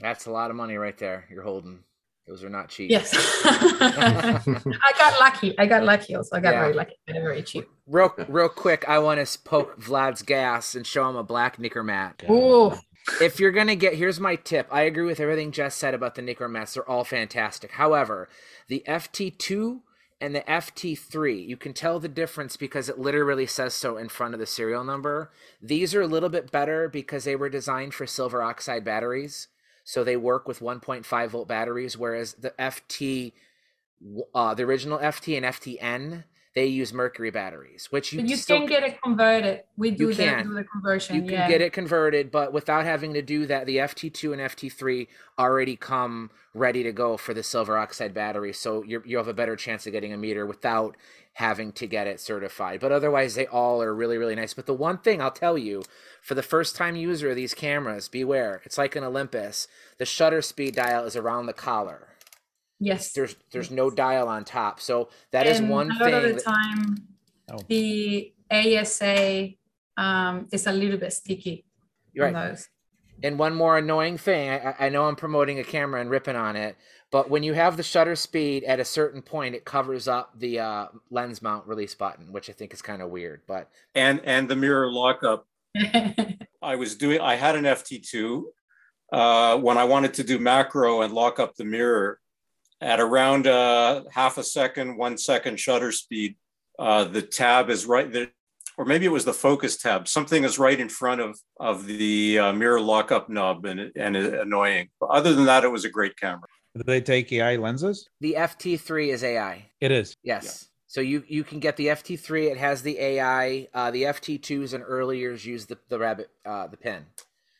That's a lot of money right there. You're holding. Those are not cheap. Yes. *laughs* I got lucky. I got lucky also. I got yeah. very lucky. They're very cheap. Real real quick, I want to poke Vlad's gas and show him a black Nikkormat. Ooh. If you're gonna get, here's my tip. I agree with everything Jess said about the Nikkor They're all fantastic. However, the FT2 and the FT3, you can tell the difference because it literally says so in front of the serial number. These are a little bit better because they were designed for silver oxide batteries. So they work with 1.5 volt batteries, whereas the FT, uh, the original FT and FTN, they use mercury batteries, which you, you can get it converted. We do, you can. do the conversion. You can yeah. get it converted, but without having to do that, the FT2 and FT3 already come ready to go for the silver oxide battery. So you you have a better chance of getting a meter without having to get it certified. But otherwise, they all are really, really nice. But the one thing I'll tell you for the first time user of these cameras, beware. It's like an Olympus. The shutter speed dial is around the collar Yes. There's there's no dial on top. So that and is one a thing. A lot of the time, oh. the ASA um, is a little bit sticky. Right. Those. And one more annoying thing, I, I know I'm promoting a camera and ripping on it, but when you have the shutter speed at a certain point, it covers up the uh, lens mount release button, which I think is kind of weird. But and and the mirror lockup. *laughs* I was doing. I had an FT2 uh, when I wanted to do macro and lock up the mirror at around uh, half a second, one second shutter speed, uh, the tab is right there, or maybe it was the focus tab. Something is right in front of of the uh, mirror lockup knob and and annoying. But other than that, it was a great camera. Do they take AI lenses? The FT3 is AI. It is. Yes. So you you can get the FT3. It has the AI. Uh, the FT2s and earliers use the the rabbit uh, the pin.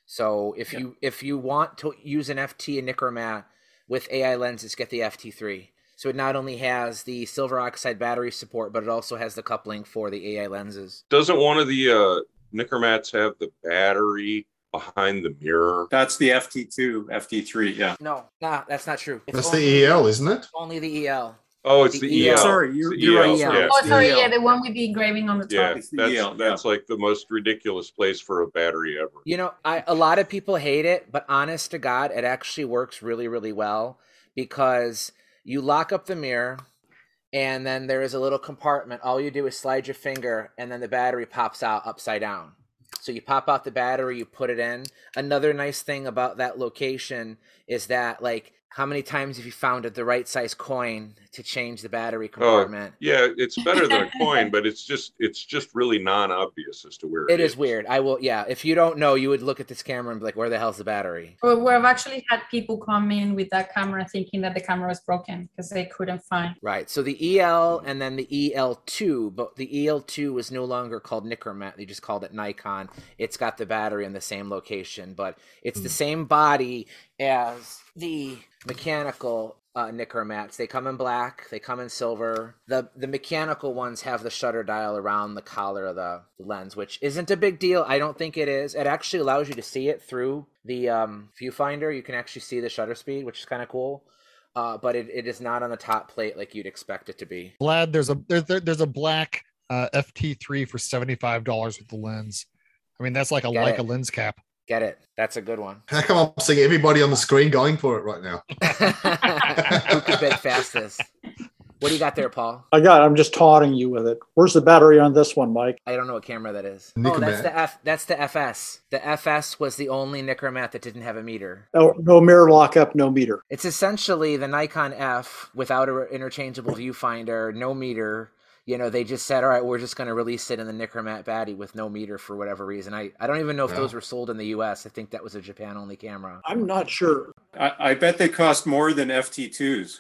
So if you if you want to use an FT and Nikkormat with AI lenses, get the FT3. So it not only has the silver oxide battery support, but it also has the coupling for the AI lenses. Doesn't one of the uh, Nikkormats have the battery behind the mirror? That's the FT2, FT3. Yeah. No, nah, that's not true. It's That's the EL, isn't it? Only the EL. Oh, it's The the, EL. EL. Sorry, you're, It's the you're right. EL, sorry. yeah. Oh, sorry, yeah, the one with the engraving on the top. Yeah, It's the that's, EL, yeah. that's like the most ridiculous place for a battery ever. You know, I a lot of people hate it, but honest to God, it actually works really, really well because you lock up the mirror and then there is a little compartment. All you do is slide your finger and then the battery pops out upside down. So you pop out the battery, you put it in. Another nice thing about that location is that like how many times have you found it the right size coin to change the battery oh, compartment? Yeah, it's better than a *laughs* coin, but it's just it's just really non-obvious as to where It is weird. I will yeah, if you don't know, you would look at this camera and be like, where the hell's the battery? Well, we've actually had people come in with that camera thinking that the camera was broken because they couldn't find. Right. So the EL and then the EL2, but the EL2 was no longer called Nikkormat. They just called it Nikon. It's got the battery in the same location, but it's the hmm. same body as the mechanical uh, Nikkormats. They come in black. They come in silver. The the mechanical ones have the shutter dial around the collar of the lens, which isn't a big deal. I don't think it is. It actually allows you to see it through the um, viewfinder. You can actually see the shutter speed, which is kind of cool. Uh, but it, it is not on the top plate like you'd expect it to be. Vlad, there's a there's there, there's a black uh, FT3 for seventy five dollars with the lens. I mean, that's like a Got Leica it. lens cap. Get it? That's a good one. How come I'm seeing everybody on the screen going for it right now? *laughs* Who could bid fastest? What do you got there, Paul? I got. I'm just taunting you with it. Where's the battery on this one, Mike? I don't know what camera that is. Oh, that's the F. That's the FS. The FS was the only Nikkormat that didn't have a meter. No, no mirror lockup, no meter. It's essentially the Nikon F without an interchangeable viewfinder, no meter. You know, they just said, all right, we're just going to release it in the Nikkormat Batty with no meter for whatever reason. I, I don't even know if Yeah. those were sold in the U.S. I think that was a Japan only camera. I'm not sure. I, I bet they cost more than FT2s.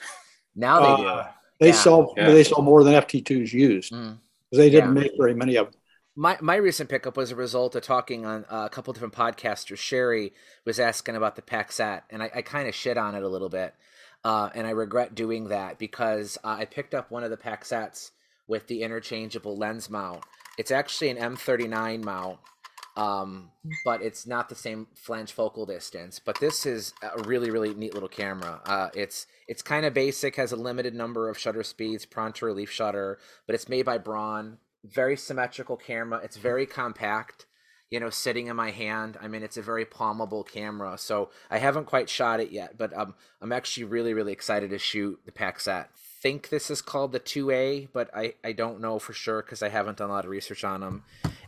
Now they Uh, do. They Yeah. sell Yeah. they sell more than FT2s used. Mm. They didn't Yeah. make very many of them. My my recent pickup was a result of talking on uh, a couple different podcasters. Sherry was asking about the Paxette, and I, I kind of shit on it a little bit, uh, and I regret doing that because uh, I picked up one of the Paxettes with the interchangeable lens mount. It's actually an M39 mount, um, but it's not the same flange focal distance. But this is a really really neat little camera. Uh, it's it's kind of basic, has a limited number of shutter speeds, Prontor relief shutter, but it's made by Braun very symmetrical camera. It's very compact, you know, sitting in my hand. I mean, it's a very palmable camera. So I haven't quite shot it yet, but um, I'm actually really, really excited to shoot the Paxette. Think this is called the 2A, but I, I don't know for sure because I haven't done a lot of research on them.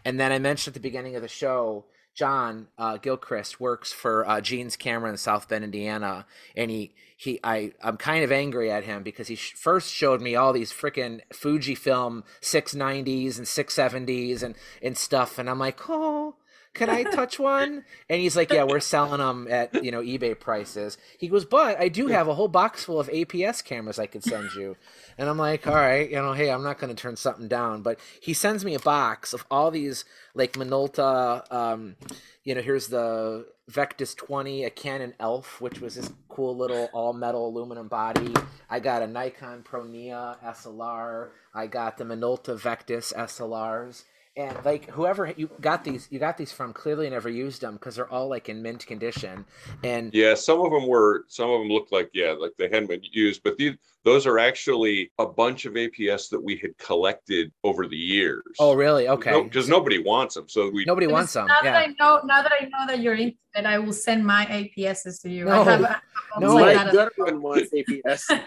And then I mentioned at the beginning of the show, John uh, Gilchrist works for uh, Gene's Camera in South Bend, Indiana, and he he I I'm kind of angry at him because he sh- first showed me all these freaking Fujifilm 690s and 670s and and stuff, and I'm like, oh. Can I touch one? And he's like, "Yeah, we're selling them at you know eBay prices." He goes, "But I do have a whole box full of APS cameras I could send you." And I'm like, "All right, you know, hey, I'm not going to turn something down." But he sends me a box of all these like Minolta. Um, you know, here's the Vectis 20, a Canon ELPH, which was this cool little all metal aluminum body. I got a Nikon Pronea SLR. I got the Minolta Vectis SLRs. And like whoever you got these, you got these from clearly never used them because they're all like in mint condition. And Yeah, some of them were. Some of them looked like yeah, like they hadn't been used. But these those are actually a bunch of APS that we had collected over the years. oh really? Okay. Because nobody wants them, so we. Nobody wants them. Now Yeah. that I know, now that I know that you're into it, I will send my APSs to you. I No. have a- No. like Mike that as- Gutterman wants APS.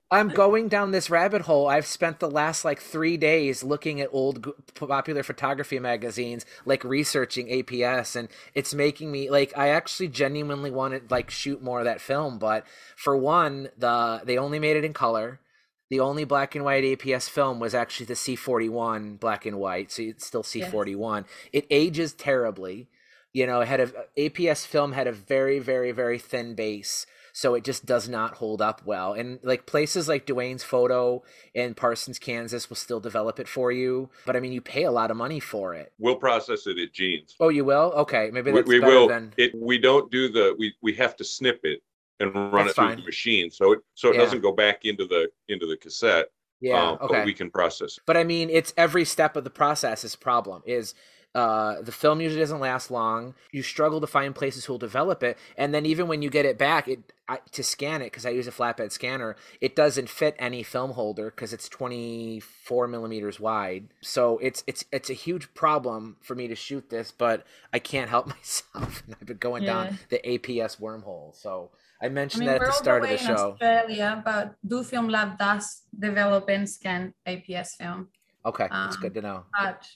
*laughs* I'm going down this rabbit hole. I've spent the last like three days looking at old popular photography magazines, like researching APS, and it's making me like I actually genuinely want to like shoot more of that film. But for one, the they only made it in color. The only black and white APS film was actually the C41 black and white, so it's still C41. It ages terribly. You know, it had a APS film had a very, very, very thin base. So it just does not hold up well. And like places like Dwayne's Photo in Parsons, Kansas, will still develop it for you, but I mean, you pay a lot of money for it. We'll process it at Gene's. Oh, you will? Okay, maybe We, that's we better will. than. It. We don't do the. We we have to snip it and run That's it through fine. the machine, so it so it Yeah. doesn't go back into the into the cassette. Yeah, um, okay. But we can process it. But I mean, it's every step of the process is problem. Is uh, the film usually doesn't last long. You struggle to find places who will develop it, and then even when you get it back, it I, to scan it because I use a flatbed scanner, it doesn't fit any film holder because it's 24 millimeters wide. So it's it's it's a huge problem for me to shoot this, but I can't help *laughs* myself, and I've been going Yeah. down the APS wormhole. So I I mentioned mean, that at the start the of the show. Australia, but Do Film Lab does develop and scan APS film. Okay, that's Um, good to know. But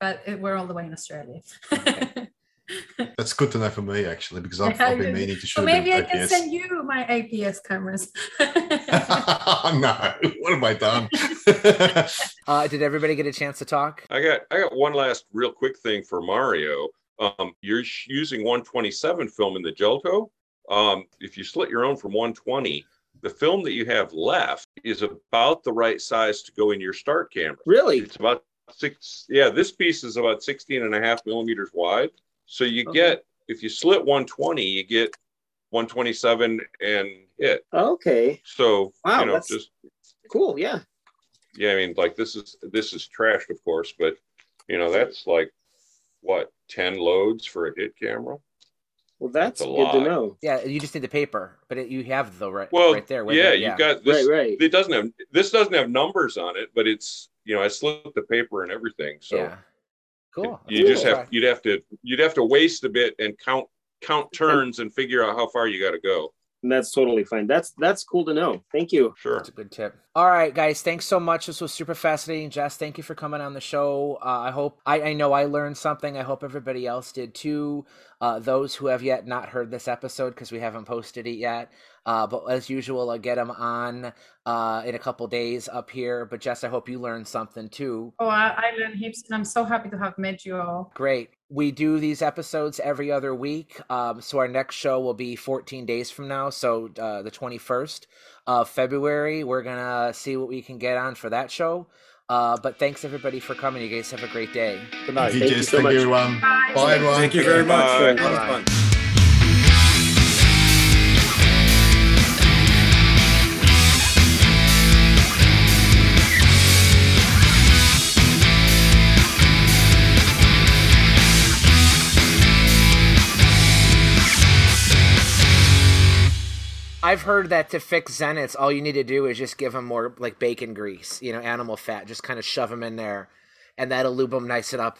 but it, we're all the way in Australia. *laughs* That's good to know for me actually, because I've, Yeah, I've been *laughs* meaning to shoot so a bit maybe I of can APS. send you my APS cameras. *laughs* no, what have I done? Uh, did everybody get a chance to talk? I got I got one last real quick thing for Mario. Um, you're sh- using 127 film in the Gelto. Um, if you slit your own from 120, the film that you have left is about the right size to go in your start camera. Really? It's about six. Yeah, this piece is about 16 and a half millimeters wide. So you Okay. get, if you slit 120, you get 127 and hit. Okay. So, Wow, you know, that's- just, Cool. Yeah. yeah, I mean, like this is, this is trashed, of course, but you know, that's like what, 10 loads for a hit camera? Well, that's a good lot. to know. Yeah, you just need the paper, but it, you have the right Well, right there. with yeah, you've got this. Right, right. It doesn't have this doesn't have numbers on it, but it's you know I slipped the paper and everything. So yeah. Cool. you That's just have you'd have to you'd have to waste a bit and count count turns and figure out how far you got to go. And that's totally fine. That's that's cool to know. Thank you. Sure. That's a good tip. All right, guys. Thanks so much. This was super fascinating. Jess, thank you for coming on the show. Uh, I hope I, I know I learned something. I hope everybody else did too. Uh, those who have yet not heard this episode because we haven't posted it yet. Uh, but as usual, I'll get them on uh, in a couple days up here. But Jess, I hope you learned something too. oh, I, I learned heaps, and I'm so happy to have met you all. Great. We do these episodes every other week. Um, so our next show will be 14 days from now. So uh, the 21st of February. We're going to see what we can get on for that show. Uh, but thanks everybody for coming. You guys have a great day. Good night. Thank you, Jess. Thank you, everyone. Bye. Bye, everyone. Thank you very much. Bye. A lot of Bye. I've heard that to fix Zeniths, all you need to do is just give them more like bacon grease, you know, animal fat. Just kind of shove them in there, and that'll lube them nice it up.